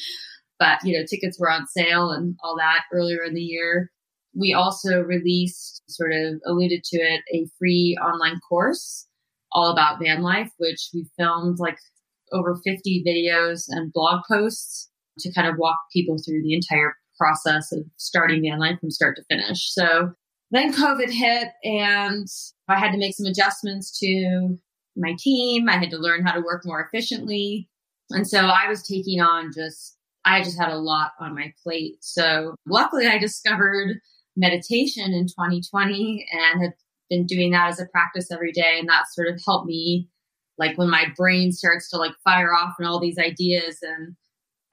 But, you know, tickets were on sale and all that earlier in the year. We also released, sort of alluded to it, a free online course all about van life, which we filmed like over 50 videos and blog posts to kind of walk people through the entire process of starting van life from start to finish. So then COVID hit and I had to make some adjustments to my team. I had to learn how to work more efficiently. And so I was taking on just, I just had a lot on my plate. So luckily I discovered meditation in 2020 and have been doing that as a practice every day. And that sort of helped me, like when my brain starts to like fire off and all these ideas and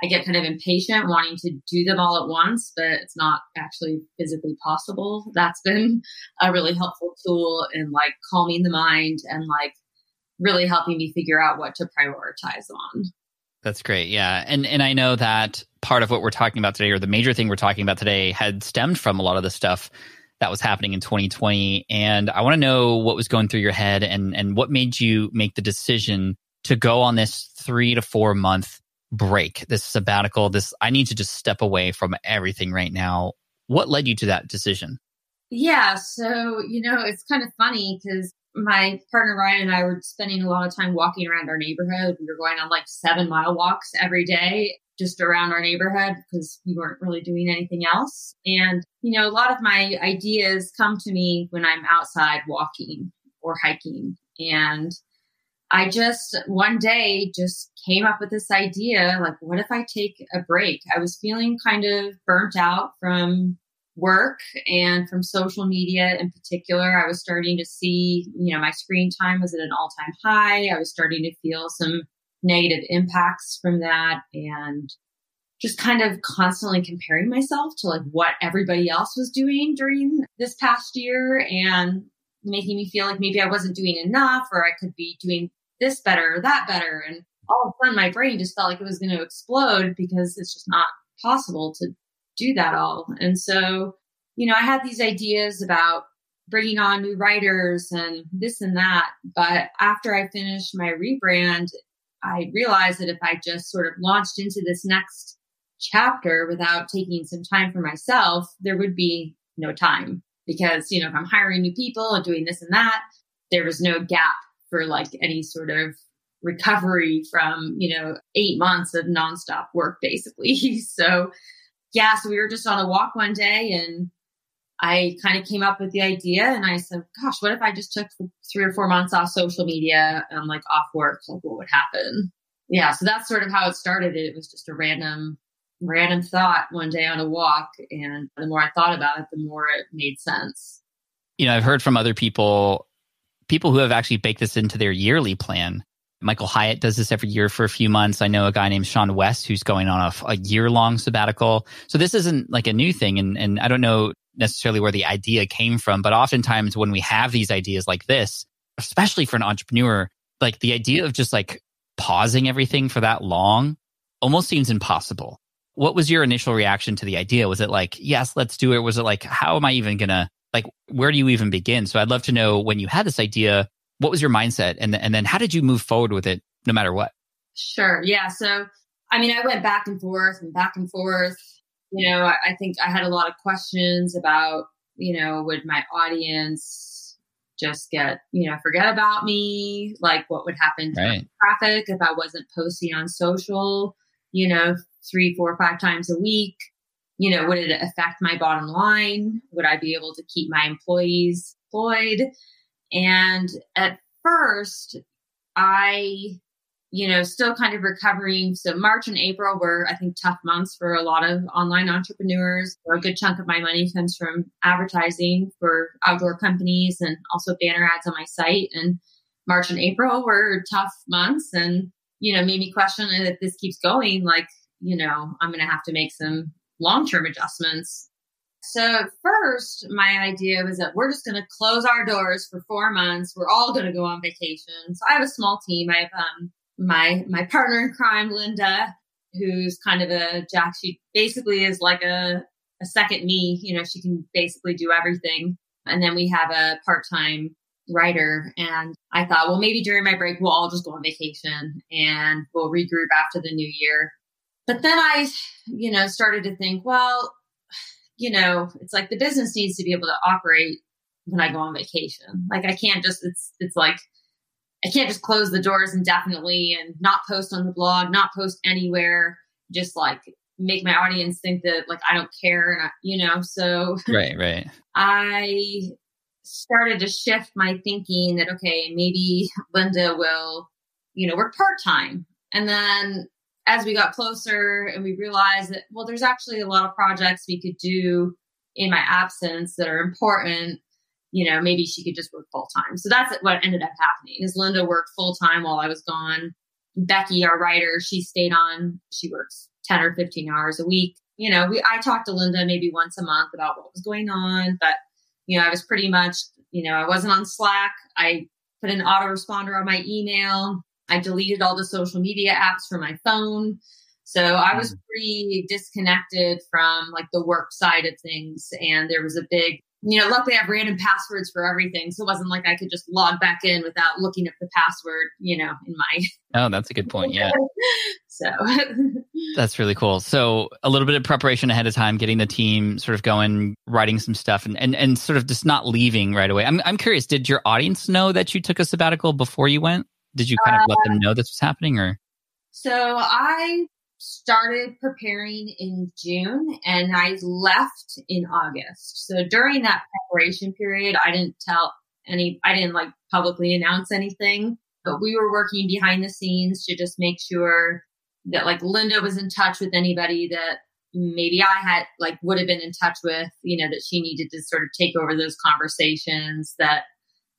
I get kind of impatient wanting to do them all at once, but it's not actually physically possible. That's been a really helpful tool in like calming the mind and like really helping me figure out what to prioritize on. That's great. Yeah. And and I know that part of what we're talking about today or the major thing we're talking about today had stemmed from a lot of the stuff that was happening in 2020 and I want to know what was going through your head and and what made you make the decision to go on this 3 to 4 month break, this sabbatical, this I need to just step away from everything right now. What led you to that decision? Yeah, so you know, it's kind of funny cuz my partner Ryan and I were spending a lot of time walking around our neighborhood. We were going on like seven mile walks every day just around our neighborhood because we weren't really doing anything else. And, you know, a lot of my ideas come to me when I'm outside walking or hiking. And I just one day just came up with this idea like, what if I take a break? I was feeling kind of burnt out from work and from social media in particular. I was starting to see, you know, my screen time was at an all time high. I was starting to feel some negative impacts from that and just kind of constantly comparing myself to like what everybody else was doing during this past year and making me feel like maybe I wasn't doing enough or I could be doing this better or that better. And all of a sudden my brain just felt like it was going to explode because it's just not possible to do that all. And so, you know, I had these ideas about bringing on new writers and this and that. But after I finished my rebrand, I realized that if I just sort of launched into this next chapter without taking some time for myself, there would be no time because, you know, if I'm hiring new people and doing this and that, there was no gap for like any sort of recovery from, you know, eight months of nonstop work basically. so yeah, so we were just on a walk one day and I kind of came up with the idea and I said, gosh, what if I just took three or four months off social media and like off work? Like what would happen? Yeah. So that's sort of how it started. It was just a random, random thought one day on a walk. And the more I thought about it, the more it made sense. You know, I've heard from other people, people who have actually baked this into their yearly plan Michael Hyatt does this every year for a few months. I know a guy named Sean West who's going on a, a year long sabbatical. So this isn't like a new thing. And, and I don't know necessarily where the idea came from, but oftentimes when we have these ideas like this, especially for an entrepreneur, like the idea of just like pausing everything for that long almost seems impossible. What was your initial reaction to the idea? Was it like, yes, let's do it? Was it like, how am I even going to, like, where do you even begin? So I'd love to know when you had this idea, what was your mindset? And, and then how did you move forward with it no matter what? Sure. Yeah. So, I mean, I went back and forth and back and forth. You know, I, I think I had a lot of questions about, you know, would my audience just get, you know, forget about me? Like, what would happen to Right. traffic if I wasn't posting on social, you know, three, four, five times a week? You know, would it affect my bottom line? Would I be able to keep my employees employed? And at first, I, you know, still kind of recovering. So March and April were, I think, tough months for a lot of online entrepreneurs. A good chunk of my money comes from advertising for outdoor companies and also banner ads on my site. And March and April were tough months and, you know, made me question if this keeps going, like, you know, I'm going to have to make some long term adjustments. So at first, my idea was that we're just going to close our doors for four months. We're all going to go on vacation. So I have a small team. I have um, my my partner in crime, Linda, who's kind of a jack. She basically is like a a second me. You know, she can basically do everything. And then we have a part time writer. And I thought, well, maybe during my break, we'll all just go on vacation and we'll regroup after the new year. But then I, you know, started to think, well, you know, it's like the business needs to be able to operate when I go on vacation. Like I can't just, it's, it's like, I can't just close the doors indefinitely and not post on the blog, not post anywhere, just like make my audience think that like I don't care. And I, you know, so Right, right. I started to shift my thinking that, okay, maybe Linda will, you know, work part time. And then as we got closer and we realized that, well, there's actually a lot of projects we could do in my absence that are important. You know, maybe she could just work full time. So that's what ended up happening is Linda worked full time while I was gone. Becky, our writer, she stayed on. She works 10 or 15 hours a week. You know, we, I talked to Linda maybe once a month about what was going on, but you know, I was pretty much, you know, I wasn't on Slack. I put an autoresponder on my email. I deleted all the social media apps from my phone. So I was mm. pretty disconnected from like the work side of things. And there was a big, you know, luckily I have random passwords for everything. So it wasn't like I could just log back in without looking up the password, you know, in my. Oh, that's a good point. Yeah. so That's really cool. So a little bit of preparation ahead of time, getting the team sort of going, writing some stuff and, and, and sort of just not leaving right away. I'm, I'm curious, did your audience know that you took a sabbatical before you went? Did you kind of let them uh, know this was happening or? So I started preparing in June and I left in August. So during that preparation period, I didn't tell any, I didn't like publicly announce anything, but we were working behind the scenes to just make sure that like Linda was in touch with anybody that maybe I had like would have been in touch with, you know, that she needed to sort of take over those conversations that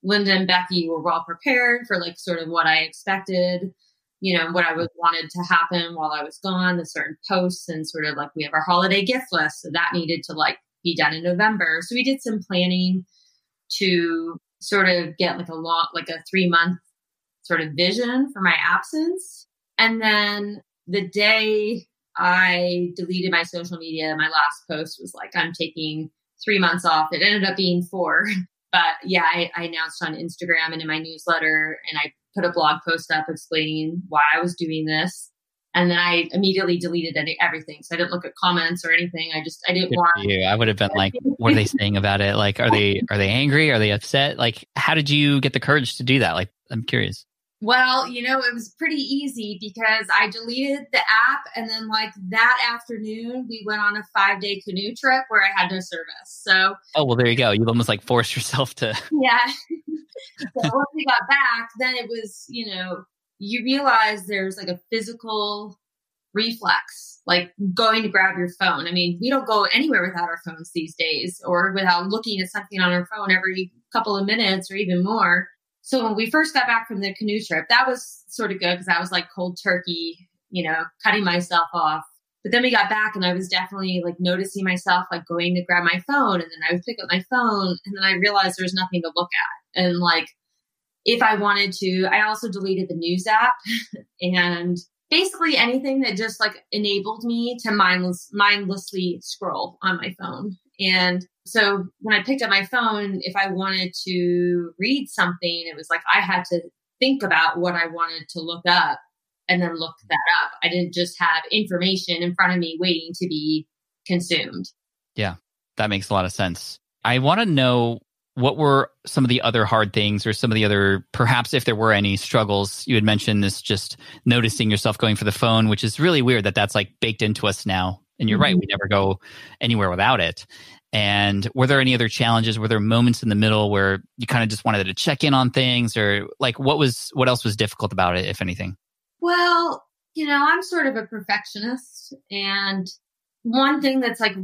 Linda and Becky were well prepared for like sort of what I expected, you know, what I was wanted to happen while I was gone, the certain posts and sort of like we have our holiday gift list. So that needed to like be done in November. So we did some planning to sort of get like a lot, like a three month sort of vision for my absence. And then the day I deleted my social media, my last post was like, I'm taking three months off. It ended up being four. But yeah, I, I announced on Instagram and in my newsletter, and I put a blog post up explaining why I was doing this. And then I immediately deleted any, everything. So I didn't look at comments or anything. I just, I didn't Good want you. I would have been like, what are they saying about it? Like, are they, are they angry? Are they upset? Like, how did you get the courage to do that? Like, I'm curious. Well, you know, it was pretty easy because I deleted the app and then like that afternoon we went on a five day canoe trip where I had no service. So Oh, well, there you go. You almost like forced yourself to, yeah. so once we got back, then it was, you know, you realize there's like a physical reflex, like going to grab your phone. I mean, we don't go anywhere without our phones these days or without looking at something on our phone every couple of minutes or even more. So when oh. we first got back from the canoe trip, that was sort of good because I was like cold turkey, you know, cutting myself off. But then we got back and I was definitely like noticing myself like going to grab my phone and then I would pick up my phone and then I realized there was nothing to look at. And like if I wanted to, I also deleted the news app and basically anything that just like enabled me to mindless mindlessly scroll on my phone. And so when I picked up my phone, if I wanted to read something, it was like I had to think about what I wanted to look up and then look that up. I didn't just have information in front of me waiting to be consumed. Yeah, that makes a lot of sense. I want to know what were some of the other hard things or some of the other perhaps if there were any struggles you had mentioned this just noticing yourself going for the phone which is really weird that that's like baked into us now and you're mm-hmm. right we never go anywhere without it and were there any other challenges? Were there moments in the middle where you kind of just wanted to check in on things or like what was what else was difficult about it if anything? Well you know i'm sort of a perfectionist and one thing that's like,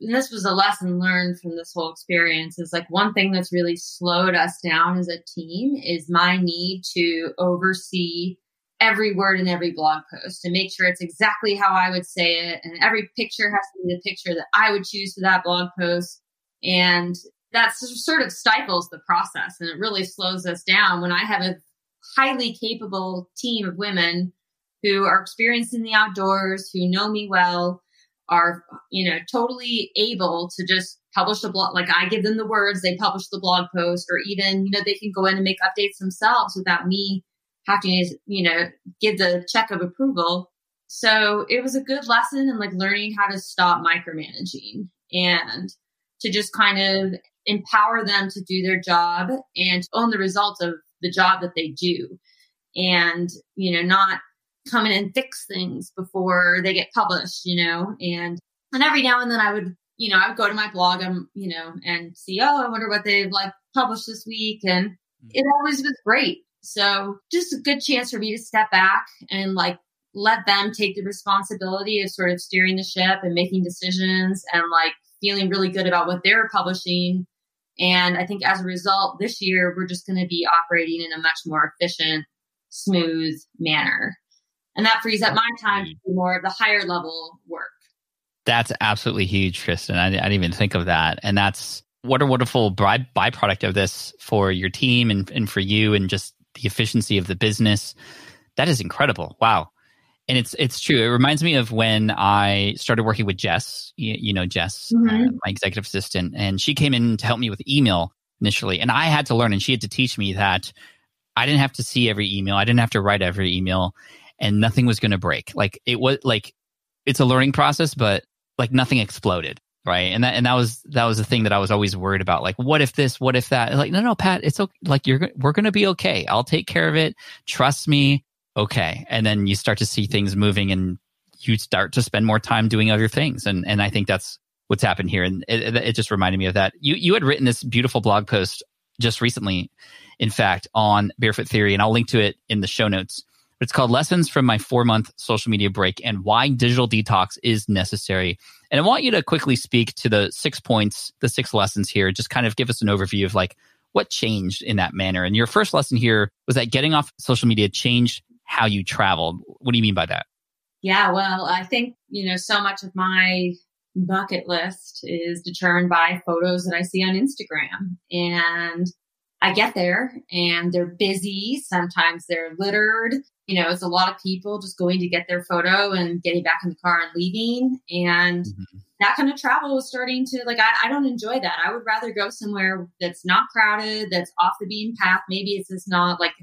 this was a lesson learned from this whole experience is like one thing that's really slowed us down as a team is my need to oversee every word in every blog post and make sure it's exactly how I would say it. And every picture has to be the picture that I would choose for that blog post. And that sort of stifles the process and it really slows us down when I have a highly capable team of women who are experienced in the outdoors, who know me well, are, you know, totally able to just publish a blog. Like I give them the words, they publish the blog post, or even, you know, they can go in and make updates themselves without me having to, you know, give the check of approval. So it was a good lesson in like learning how to stop micromanaging and to just kind of empower them to do their job and own the results of the job that they do. And, you know, not come in and fix things before they get published, you know, and, and every now and then I would, you know, I would go to my blog, and you know, and see, oh, I wonder what they've like published this week. And mm-hmm. it always was great. So just a good chance for me to step back and like let them take the responsibility of sort of steering the ship and making decisions and like feeling really good about what they're publishing. And I think as a result, this year we're just going to be operating in a much more efficient, smooth manner. And that frees up my time to do more of the higher level work. That's absolutely huge, Kristen. I, I didn't even think of that. And that's what a wonderful by, byproduct of this for your team and, and for you and just the efficiency of the business. That is incredible. Wow. And it's it's true. It reminds me of when I started working with Jess. You, you know Jess, mm-hmm. uh, my executive assistant, and she came in to help me with email initially, and I had to learn, and she had to teach me that I didn't have to see every email. I didn't have to write every email and nothing was going to break. Like it was like it's a learning process, but like nothing exploded. Right. And that, and that was, that was the thing that I was always worried about. Like, what if this, what if that? Like, no, no, Pat, it's okay. Like, you're, we're to be okay. I'll take care of it. Trust me. Okay. And then you start to see things moving and you start to spend more time doing other things. And, and I think that's what's happened here. And it, it just reminded me of that. You, you had written this beautiful blog post just recently, in fact, on Barefoot Theory, and I'll link to it in the show notes it's called Lessons from My Four Month Social Media Break and Why Digital Detox is Necessary. And I want you to quickly speak to the six points, the six lessons here. Just kind of give us an overview of like what changed in that manner. And your first lesson here was that getting off social media changed how you traveled. What do you mean by that? Yeah, well, I think, you know, so much of my bucket list is determined by photos that I see on Instagram. And I get there and they're busy. Sometimes they're littered. You know, it's a lot of people just going to get their photo and getting back in the car and leaving. And mm-hmm. that kind of travel was starting to like, I, I, don't enjoy that. I would rather go somewhere that's not crowded, that's off the beaten path. Maybe it's just not like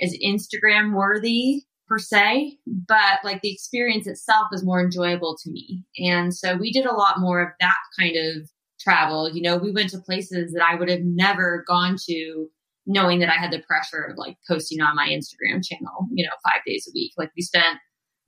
as Instagram worthy per se, but like the experience itself is more enjoyable to me. And so we did a lot more of that kind of travel. You know, we went to places that I would have never gone to knowing that I had the pressure of like posting on my Instagram channel, you know, five days a week. Like we spent,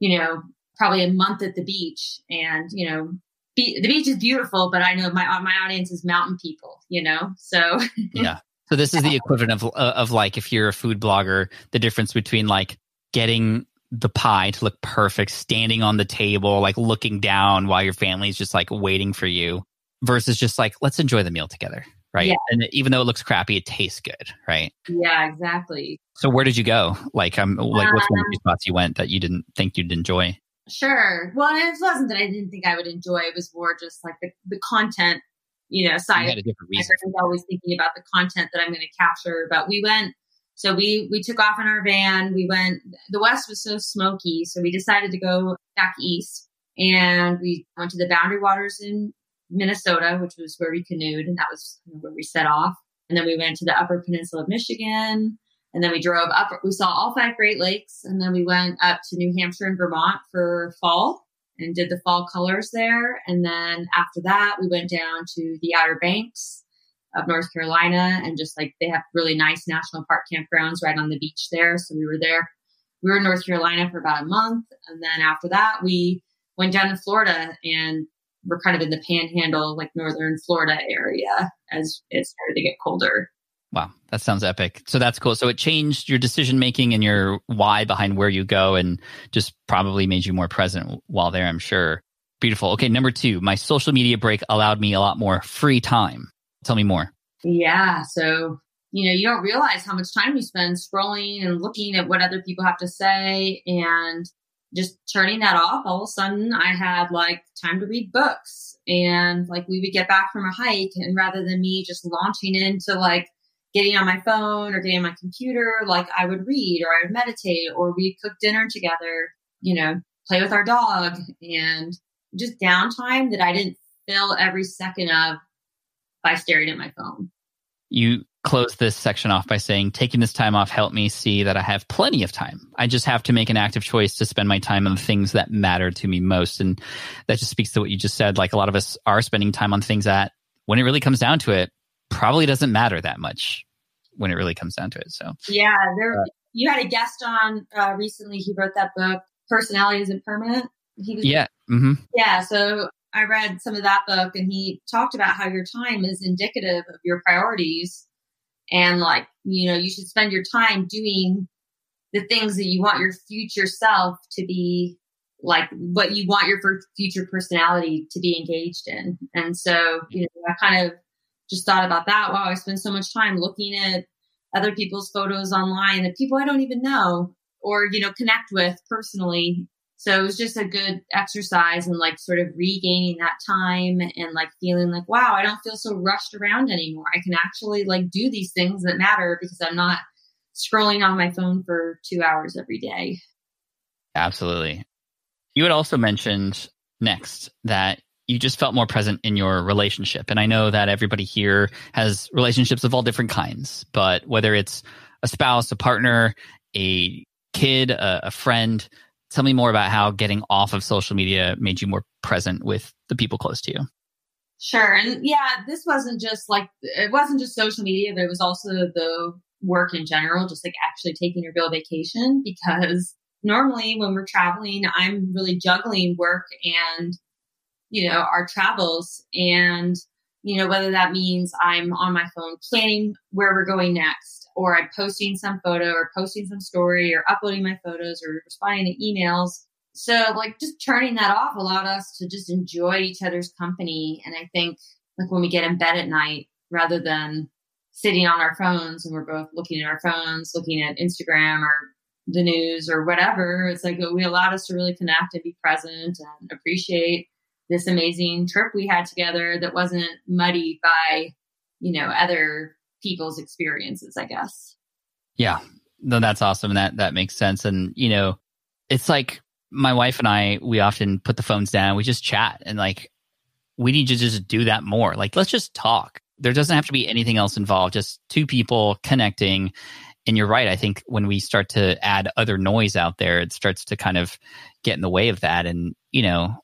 you know, probably a month at the beach and, you know, be- the beach is beautiful, but I know my, my audience is mountain people, you know, so. yeah. So this is the equivalent of, uh, of like, if you're a food blogger, the difference between like getting the pie to look perfect, standing on the table, like looking down while your family's just like waiting for you versus just like let's enjoy the meal together right yeah. and even though it looks crappy it tastes good right yeah exactly so where did you go like i'm um, like what's one of the um, spots you went that you didn't think you'd enjoy sure well it wasn't that i didn't think i would enjoy it was more just like the, the content you know side you had a different reason. i was always thinking about the content that i'm going to capture but we went So we we took off in our van. We went. The west was so smoky, so we decided to go back east, and we went to the Boundary Waters in Minnesota, which was where we canoed, and that was where we set off. And then we went to the Upper Peninsula of Michigan, and then we drove up. We saw all five Great Lakes, and then we went up to New Hampshire and Vermont for fall and did the fall colors there. And then after that, we went down to the Outer Banks of North Carolina and just like they have really nice national park campgrounds right on the beach there. So we were there. We were in North Carolina for about a month. And then after that, we went down to Florida and we're kind of in the panhandle, like northern Florida area as it started to get colder. Wow, that sounds epic. So that's cool. So it changed your decision making and your why behind where you go and just probably made you more present while there, I'm sure. Beautiful. Okay, number two, my social media break allowed me a lot more free time. Tell me more. Yeah. So, you know, you don't realize how much time you spend scrolling and looking at what other people have to say and just turning that off. All of a sudden, I had like time to read books. And like we would get back from a hike, and rather than me just launching into like getting on my phone or getting on my computer, like I would read or I would meditate or we'd cook dinner together, you know, play with our dog and just downtime that I didn't fill every second of by staring at my phone. You close this section off by saying, taking this time off helped me see that I have plenty of time. I just have to make an active choice to spend my time on the things that matter to me most. And that just speaks to what you just said. Like a lot of us are spending time on things that, when it really comes down to it, probably doesn't matter that much when it really comes down to it. So, yeah, there, uh, you had a guest on uh, recently. He wrote that book, Personality Isn't Permanent. He was, yeah. Mm-hmm. Yeah. So I read some of that book and he talked about how your time is indicative of your priorities. And like, you know, you should spend your time doing the things that you want your future self to be like what you want your future personality to be engaged in. And so, you know, I kind of just thought about that. Wow, I spend so much time looking at other people's photos online that people I don't even know or, you know, connect with personally. So it was just a good exercise and like sort of regaining that time and like feeling like, wow, I don't feel so rushed around anymore. I can actually like do these things that matter because I'm not scrolling on my phone for two hours every day. Absolutely. You had also mentioned next that you just felt more present in your relationship. And I know that everybody here has relationships of all different kinds, but whether it's a spouse, a partner, a kid, a, a friend, Tell me more about how getting off of social media made you more present with the people close to you. Sure. And yeah, this wasn't just like, it wasn't just social media, but it was also the work in general, just like actually taking your real vacation because normally when we're traveling, I'm really juggling work and, you know, our travels. And, you know, whether that means I'm on my phone planning where we're going next or I'm posting some photo or posting some story or uploading my photos or responding to emails. So like just turning that off allowed us to just enjoy each other's company. And I think like when we get in bed at night, rather than sitting on our phones and we're both looking at our phones, looking at Instagram or the news or whatever, it's like we allowed us to really connect and be present and appreciate this amazing trip we had together that wasn't muddied by, you know, other people's experiences, I guess. Yeah. No, that's awesome. That that makes sense. And you know, it's like my wife and I, we often put the phones down, we just chat and like we need to just do that more. Like let's just talk. There doesn't have to be anything else involved, just two people connecting. And you're right. I think when we start to add other noise out there, it starts to kind of get in the way of that. And, you know,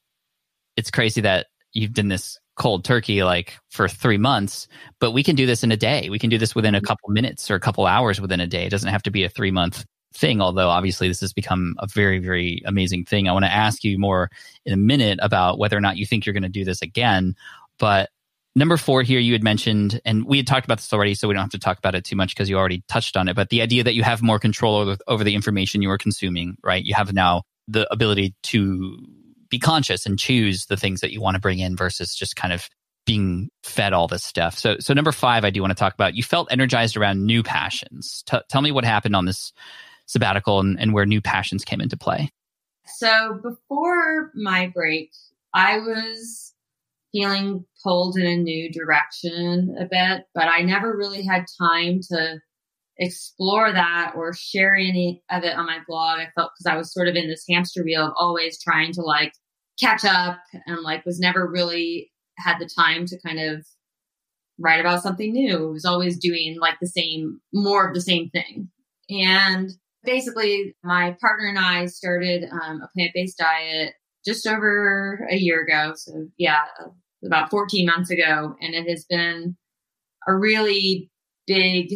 it's crazy that you've done this cold turkey like for three months, but we can do this in a day. We can do this within a mm-hmm. couple minutes or a couple hours within a day. It doesn't have to be a three month thing, although obviously this has become a very, very amazing thing. I want to ask you more in a minute about whether or not you think you're going to do this again. But number four here, you had mentioned, and we had talked about this already, so we don't have to talk about it too much because you already touched on it, but the idea that you have more control over, over the information you are consuming, right? You have now the ability to be conscious and choose the things that you want to bring in versus just kind of being fed all this stuff. So, so number five, I do want to talk about. You felt energized around new passions. T- tell me what happened on this sabbatical and, and where new passions came into play. So, before my break, I was feeling pulled in a new direction a bit, but I never really had time to explore that or share any of it on my blog. I felt because I was sort of in this hamster wheel of always trying to like catch up and like was never really had the time to kind of write about something new. It was always doing like the same, more of the same thing. And basically, my partner and I started um, a plant based diet just over a year ago. So, yeah, about 14 months ago. And it has been a really big,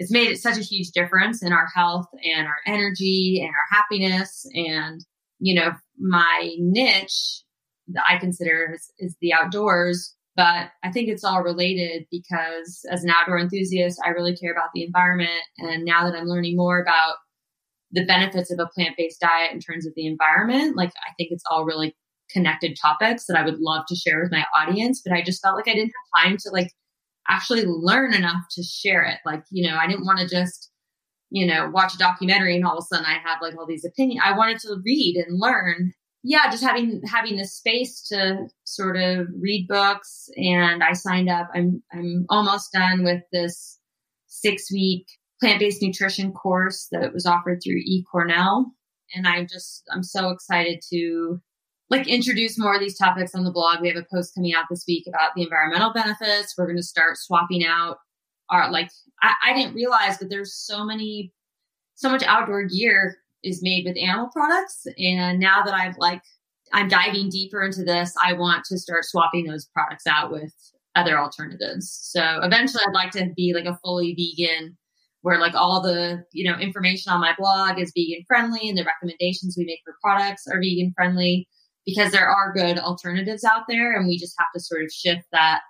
it's made such a huge difference in our health and our energy and our happiness. And, you know, my niche that I consider is, is the outdoors. But I think it's all related because as an outdoor enthusiast, I really care about the environment. And now that I'm learning more about the benefits of a plant based diet in terms of the environment, like I think it's all really connected topics that I would love to share with my audience. But I just felt like I didn't have time to like actually learn enough to share it. Like, you know, I didn't want to just, you know, watch a documentary and all of a sudden I have like all these opinions. I wanted to read and learn. Yeah, just having having the space to sort of read books and I signed up. I'm I'm almost done with this six week plant-based nutrition course that was offered through eCornell. And I just I'm so excited to like introduce more of these topics on the blog. We have a post coming out this week about the environmental benefits. We're going to start swapping out our like I, I didn't realize, but there's so many so much outdoor gear is made with animal products. And now that I've like I'm diving deeper into this, I want to start swapping those products out with other alternatives. So eventually I'd like to be like a fully vegan where like all the, you know, information on my blog is vegan friendly and the recommendations we make for products are vegan friendly because there are good alternatives out there and we just have to sort of shift that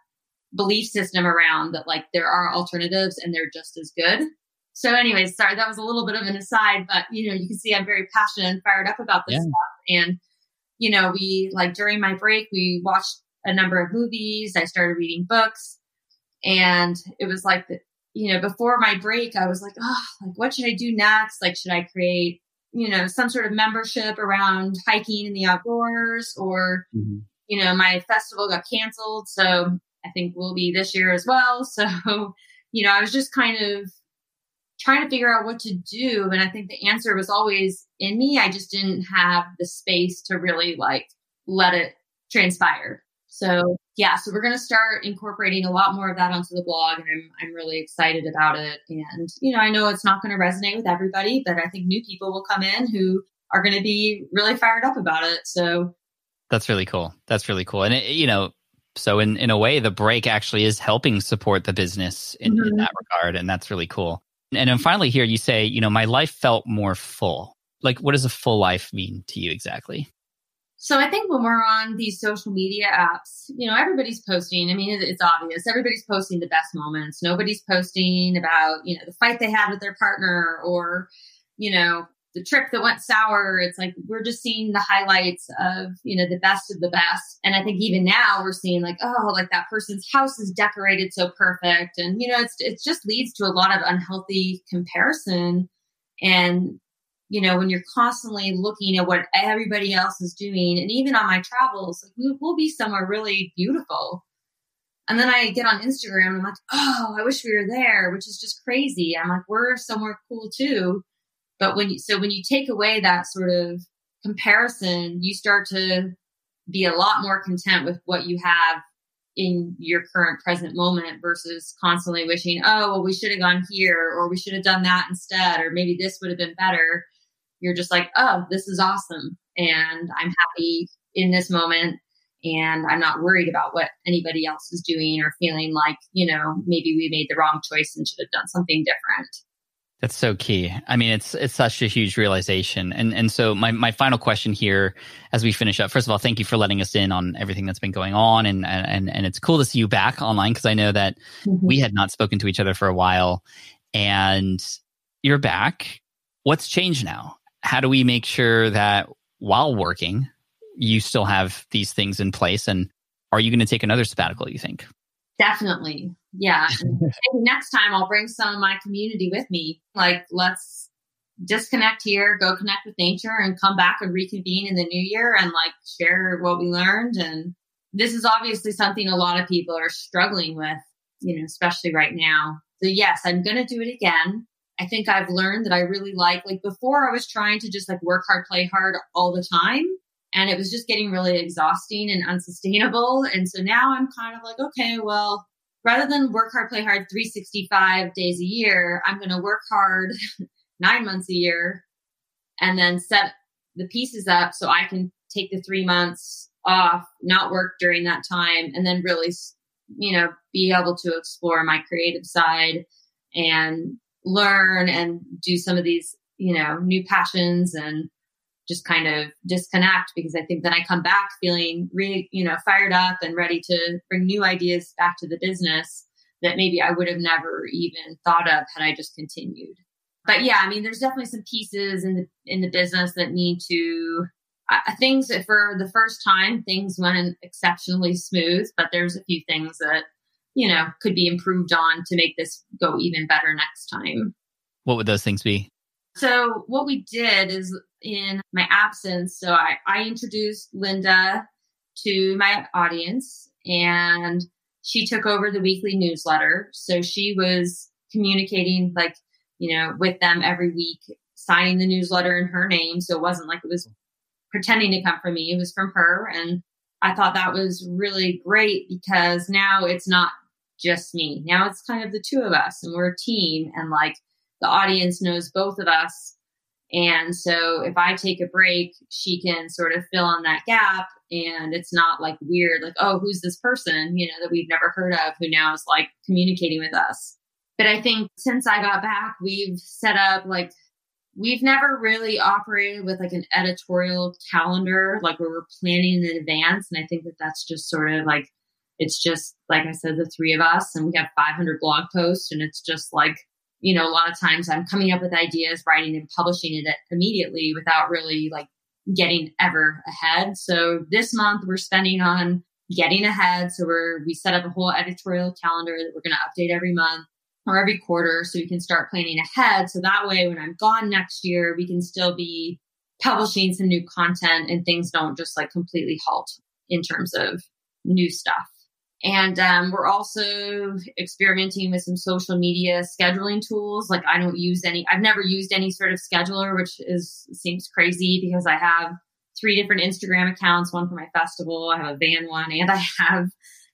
belief system around that like there are alternatives and they're just as good. So anyways, sorry, that was a little bit of an aside, but you know, you can see I'm very passionate and fired up about this yeah. stuff. And, you know, we like during my break, we watched a number of movies. I started reading books and it was like, the, you know, before my break, I was like, oh, like what should I do next? Like, should I create you know, some sort of membership around hiking in the outdoors or, mm-hmm. you know, my festival got canceled. So I think will be this year as well. So, you know, I was just kind of trying to figure out what to do. And I think the answer was always in me. I just didn't have the space to really like let it transpire. So yeah, so we're going to start incorporating a lot more of that onto the blog, and I'm I'm really excited about it. And you know, I know it's not going to resonate with everybody, but I think new people will come in who are going to be really fired up about it. So that's really cool. That's really cool. And it, you know, so in in a way, the break actually is helping support the business in, mm-hmm. in that regard, and that's really cool. And then finally, here you say, you know, my life felt more full. Like, what does a full life mean to you exactly? So I think when we're on these social media apps, you know, everybody's posting. I mean, it's obvious. Everybody's posting the best moments. Nobody's posting about, you know, the fight they had with their partner or, you know, the trip that went sour. It's like we're just seeing the highlights of, you know, the best of the best. And I think even now we're seeing like, oh, like that person's house is decorated so perfect. And, you know, it's, it just leads to a lot of unhealthy comparison. And you know, when you're constantly looking at what everybody else is doing, and even on my travels, like we, will be somewhere really beautiful. And then I get on Instagram and I'm like, oh, I wish we were there, which is just crazy. I'm like, we're somewhere cool too. But when you, so when you take away that sort of comparison, you start to be a lot more content with what you have in your current present moment versus constantly wishing, oh, well, we should have gone here or we should have done that instead, or maybe this would have been better you're just like, oh, this is awesome. And I'm happy in this moment. And I'm not worried about what anybody else is doing or feeling like, you know, maybe we made the wrong choice and should have done something different. That's so key. I mean, it's it's such a huge realization. And and so my, my final question here as we finish up, first of all, thank you for letting us in on everything that's been going on and and and it's cool to see you back online because I know that mm-hmm. we had not spoken to each other for a while and you're back. What's changed now? How do we make sure that while working, you still have these things in place? And are you going to take another sabbatical, you think? Definitely. Yeah. next time I'll bring some of my community with me. Like, let's disconnect here, go connect with nature, and come back and reconvene in the new year and like share what we learned. And this is obviously something a lot of people are struggling with, you know, especially right now. So, yes, I'm going to do it again. I think I've learned that I really like, like before I was trying to just like work hard, play hard all the time. And it was just getting really exhausting and unsustainable. And so now I'm kind of like, okay, well, rather than work hard, play hard 365 days a year, I'm going to work hard nine months a year and then set the pieces up so I can take the three months off, not work during that time, and then really, you know, be able to explore my creative side and learn and do some of these, you know, new passions and just kind of disconnect because I think then I come back feeling really, you know, fired up and ready to bring new ideas back to the business that maybe I would have never even thought of had I just continued. But yeah, I mean, there's definitely some pieces in the in the business that need to uh, things that for the first time things went exceptionally smooth, but there's a few things that you know could be improved on to make this go even better next time. What would those things be? So what we did is in my absence, so I, I introduced Linda to my audience and she took over the weekly newsletter. So she was communicating like, you know, with them every week, signing the newsletter in her name. So it wasn't like it was pretending to come from me. It was from her. And I thought that was really great because now it's not just me. Now it's kind of the two of us and we're a team and like the audience knows both of us. And so if I take a break, she can sort of fill in that gap and it's not like weird, like, oh, who's this person, you know, that we've never heard of who now is like communicating with us. But I think since I got back, we've set up like, we've never really operated with like an editorial calendar, like where we're planning in advance. And I think that that's just sort of like, it's just, like I said, the three of us and we have 500 blog posts and it's just like, you know, a lot of times I'm coming up with ideas, writing and publishing it immediately without really like getting ever ahead. So this month we're spending on getting ahead. So we're, we set up a whole editorial calendar that we're going to update every month or every quarter so we can start planning ahead. So that way, when I'm gone next year, we can still be publishing some new content and things don't just like completely halt in terms of new stuff. And um, we're also experimenting with some social media scheduling tools. Like I don't use any, I've never used any sort of scheduler, which is seems crazy because I have three different Instagram accounts, one for my festival, I have a van one, and I have,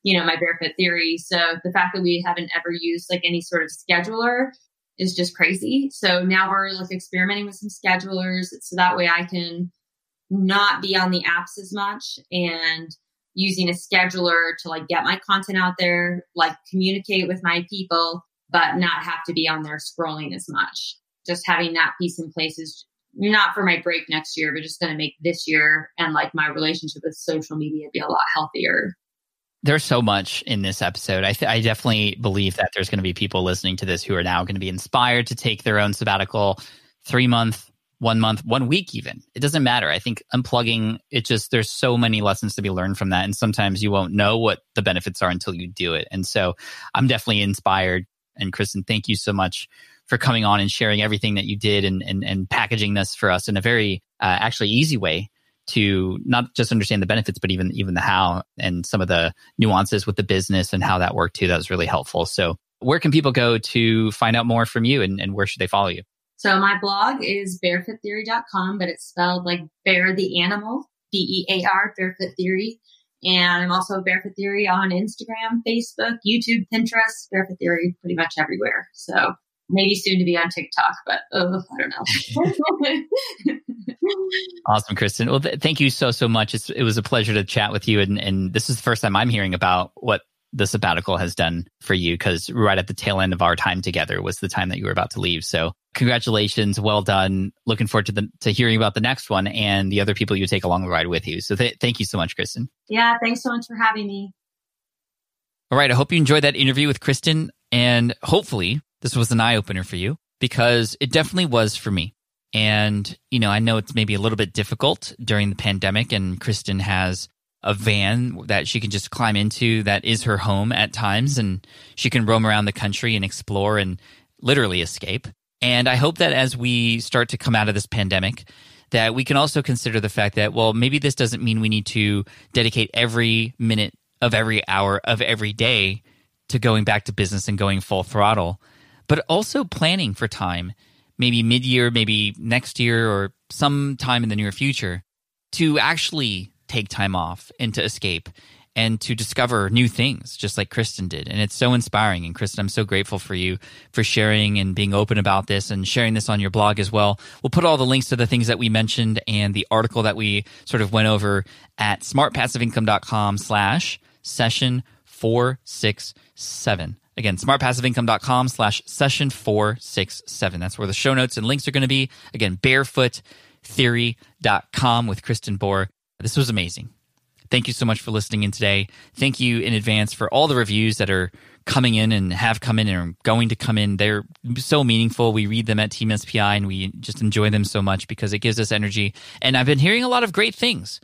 you know, my bearfoot theory. So the fact that we haven't ever used like any sort of scheduler is just crazy. So now we're like experimenting with some schedulers so that way I can not be on the apps as much and using a scheduler to like get my content out there, like communicate with my people, but not have to be on there scrolling as much. Just having that piece in place is not for my break next year, but just going to make this year and like my relationship with social media be a lot healthier. There's so much in this episode. I, th- I definitely believe that there's going to be people listening to this who are now going to be inspired to take their own sabbatical, three month, one month, one week, even. It doesn't matter. I think unplugging, it just, there's so many lessons to be learned from that. And sometimes you won't know what the benefits are until you do it. And so I'm definitely inspired. And Kristen, thank you so much for coming on and sharing everything that you did and, and, and packaging this for us in a very uh, actually easy way to not just understand the benefits, but even even the how and some of the nuances with the business and how that worked too. That was really helpful. So where can people go to find out more from you and, and where should they follow you? So my blog is bearfoottheory.com, but it's spelled like bear the animal, B E A R, bearfoot theory. And I'm also Bearfoot Theory on Instagram, Facebook, YouTube, Pinterest, Bearfoot Theory pretty much everywhere. So maybe soon to be on TikTok, but oh, I don't know. awesome, Kristen. Well, th- thank you so, so much. It's, it was a pleasure to chat with you. And, and this is the first time I'm hearing about what the sabbatical has done for you because right at the tail end of our time together was the time that you were about to leave. So congratulations, well done. Looking forward to the to hearing about the next one and the other people you take along the ride with you. So th- thank you so much, Kristen. Yeah, thanks so much for having me. All right, I hope you enjoyed that interview with Kristen, and hopefully this was an eye opener for you because it definitely was for me. And you know, I know it's maybe a little bit difficult during the pandemic, and Kristen has a van that she can just climb into that is her home at times and she can roam around the country and explore and literally escape. And I hope that as we start to come out of this pandemic, that we can also consider the fact that, well, maybe this doesn't mean we need to dedicate every minute of every hour of every day to going back to business and going full throttle. But also planning for time, maybe mid year, maybe next year, or sometime in the near future to actually take time off and to escape and to discover new things, just like Kristen did. And it's so inspiring. And Kristen, I'm so grateful for you for sharing and being open about this and sharing this on your blog as well. We'll put all the links to the things that we mentioned and the article that we sort of went over at smartpassiveincome.com slash session 467. Again, smartpassiveincome.com slash session 467. That's where the show notes and links are going to be. Again, bearfoottheory.com with Kristen Bor. This was amazing. Thank you so much for listening in today. Thank you in advance for all the reviews that are coming in and have come in and are going to come in. They're so meaningful. We read them at Team SPI and we just enjoy them so much because it gives us energy. And I've been hearing a lot of great things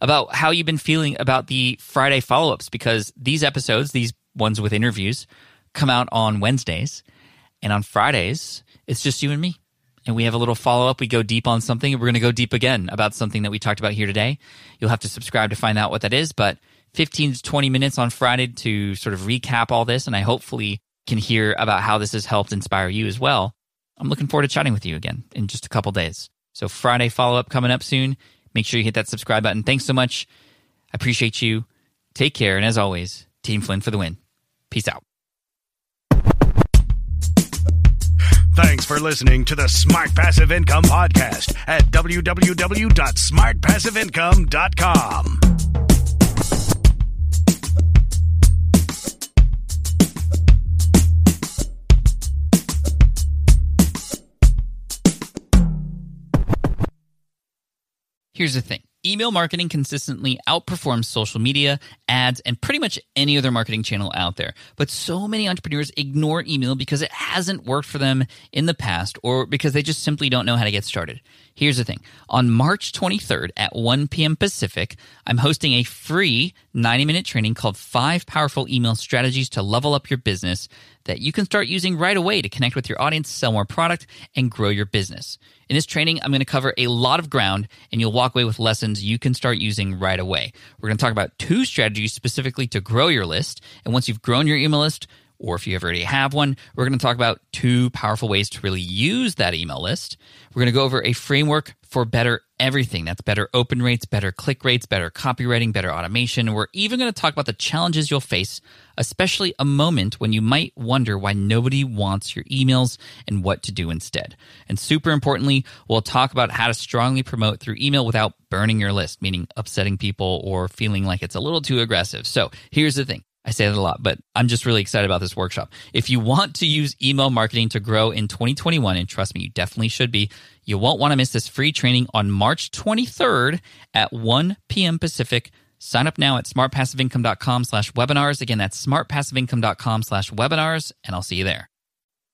about how you've been feeling about the Friday follow ups because these episodes, these ones with interviews, come out on Wednesdays. And on Fridays, it's just you and me and we have a little follow up. We go deep on something, we're going to go deep again about something that we talked about here today. You'll have to subscribe to find out what that is, but 15 to 20 minutes on Friday to sort of recap all this, and I hopefully can hear about how this has helped inspire you as well. I'm looking forward to chatting with you again in just a couple days. So, Friday follow up coming up soon. Make sure you hit that subscribe button. Thanks so much. I appreciate you. Take care. And as always, Team Flynn for the win. Peace out. Thanks for listening to the Smart Passive Income Podcast at www.smartpassiveincome.com. Here's the thing email marketing consistently outperforms social media, ads, and pretty much any other marketing channel out there. But so many entrepreneurs ignore email because it hasn't worked for them in the past or because they just simply don't know how to get started. Here's the thing on March 23rd at 1 p.m. Pacific, I'm hosting a free 90 minute training called Five Powerful Email Strategies to Level Up Your Business that you can start using right away to connect with your audience, sell more product, and grow your business. In this training, I'm going to cover a lot of ground and you'll walk away with lessons you can start using right away. We're going to talk about two strategies specifically to grow your list. And once you've grown your email list, or if you already have one, we're going to talk about two powerful ways to really use that email list. We're going to go over a framework for better everything. That's better open rates, better click rates, better copywriting, better automation. We're even going to talk about the challenges you'll face, especially a moment when you might wonder why nobody wants your emails and what to do instead. And super importantly, we'll talk about how to strongly promote through email without burning your list, meaning upsetting people or feeling like it's a little too aggressive. So here's the thing. I say that a lot, but I'm just really excited about this workshop. If you want to use email marketing to grow in 2021, and trust me, you definitely should be, you won't want to miss this free training on March 23rd at 1 p.m. Pacific. Sign up now at smartpassiveincome.com slash webinars. Again, that's smartpassiveincome.com slash webinars, and I'll see you there.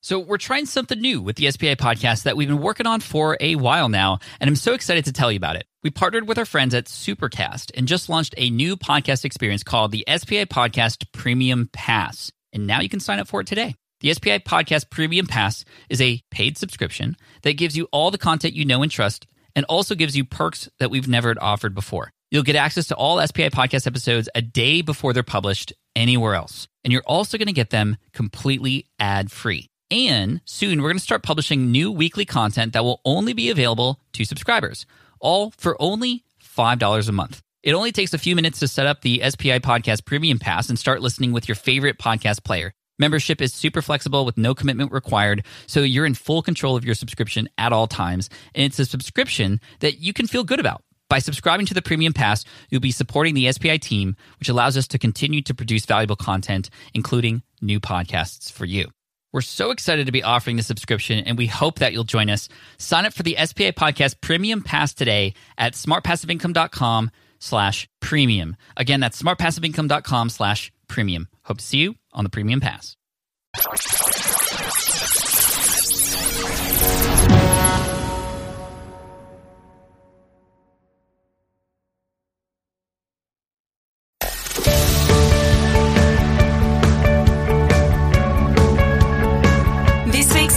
So we're trying something new with the SPI podcast that we've been working on for a while now, and I'm so excited to tell you about it. We partnered with our friends at Supercast and just launched a new podcast experience called the SPI Podcast Premium Pass. And now you can sign up for it today. The SPI Podcast Premium Pass is a paid subscription that gives you all the content you know and trust and also gives you perks that we've never offered before. You'll get access to all SPI podcast episodes a day before they're published anywhere else. And you're also going to get them completely ad free. And soon we're going to start publishing new weekly content that will only be available to subscribers, all for only $5 a month. It only takes a few minutes to set up the SPI Podcast Premium Pass and start listening with your favorite podcast player. Membership is super flexible with no commitment required, so you're in full control of your subscription at all times. And it's a subscription that you can feel good about. By subscribing to the Premium Pass, you'll be supporting the SPI team, which allows us to continue to produce valuable content, including new podcasts for you. We're so excited to be offering the subscription and we hope that you'll join us. Sign up for the SPI Podcast Premium Pass today at smartpassiveincome.com slash premium. Again, that's smartpassiveincome.com slash premium. Hope to see you on the Premium Pass.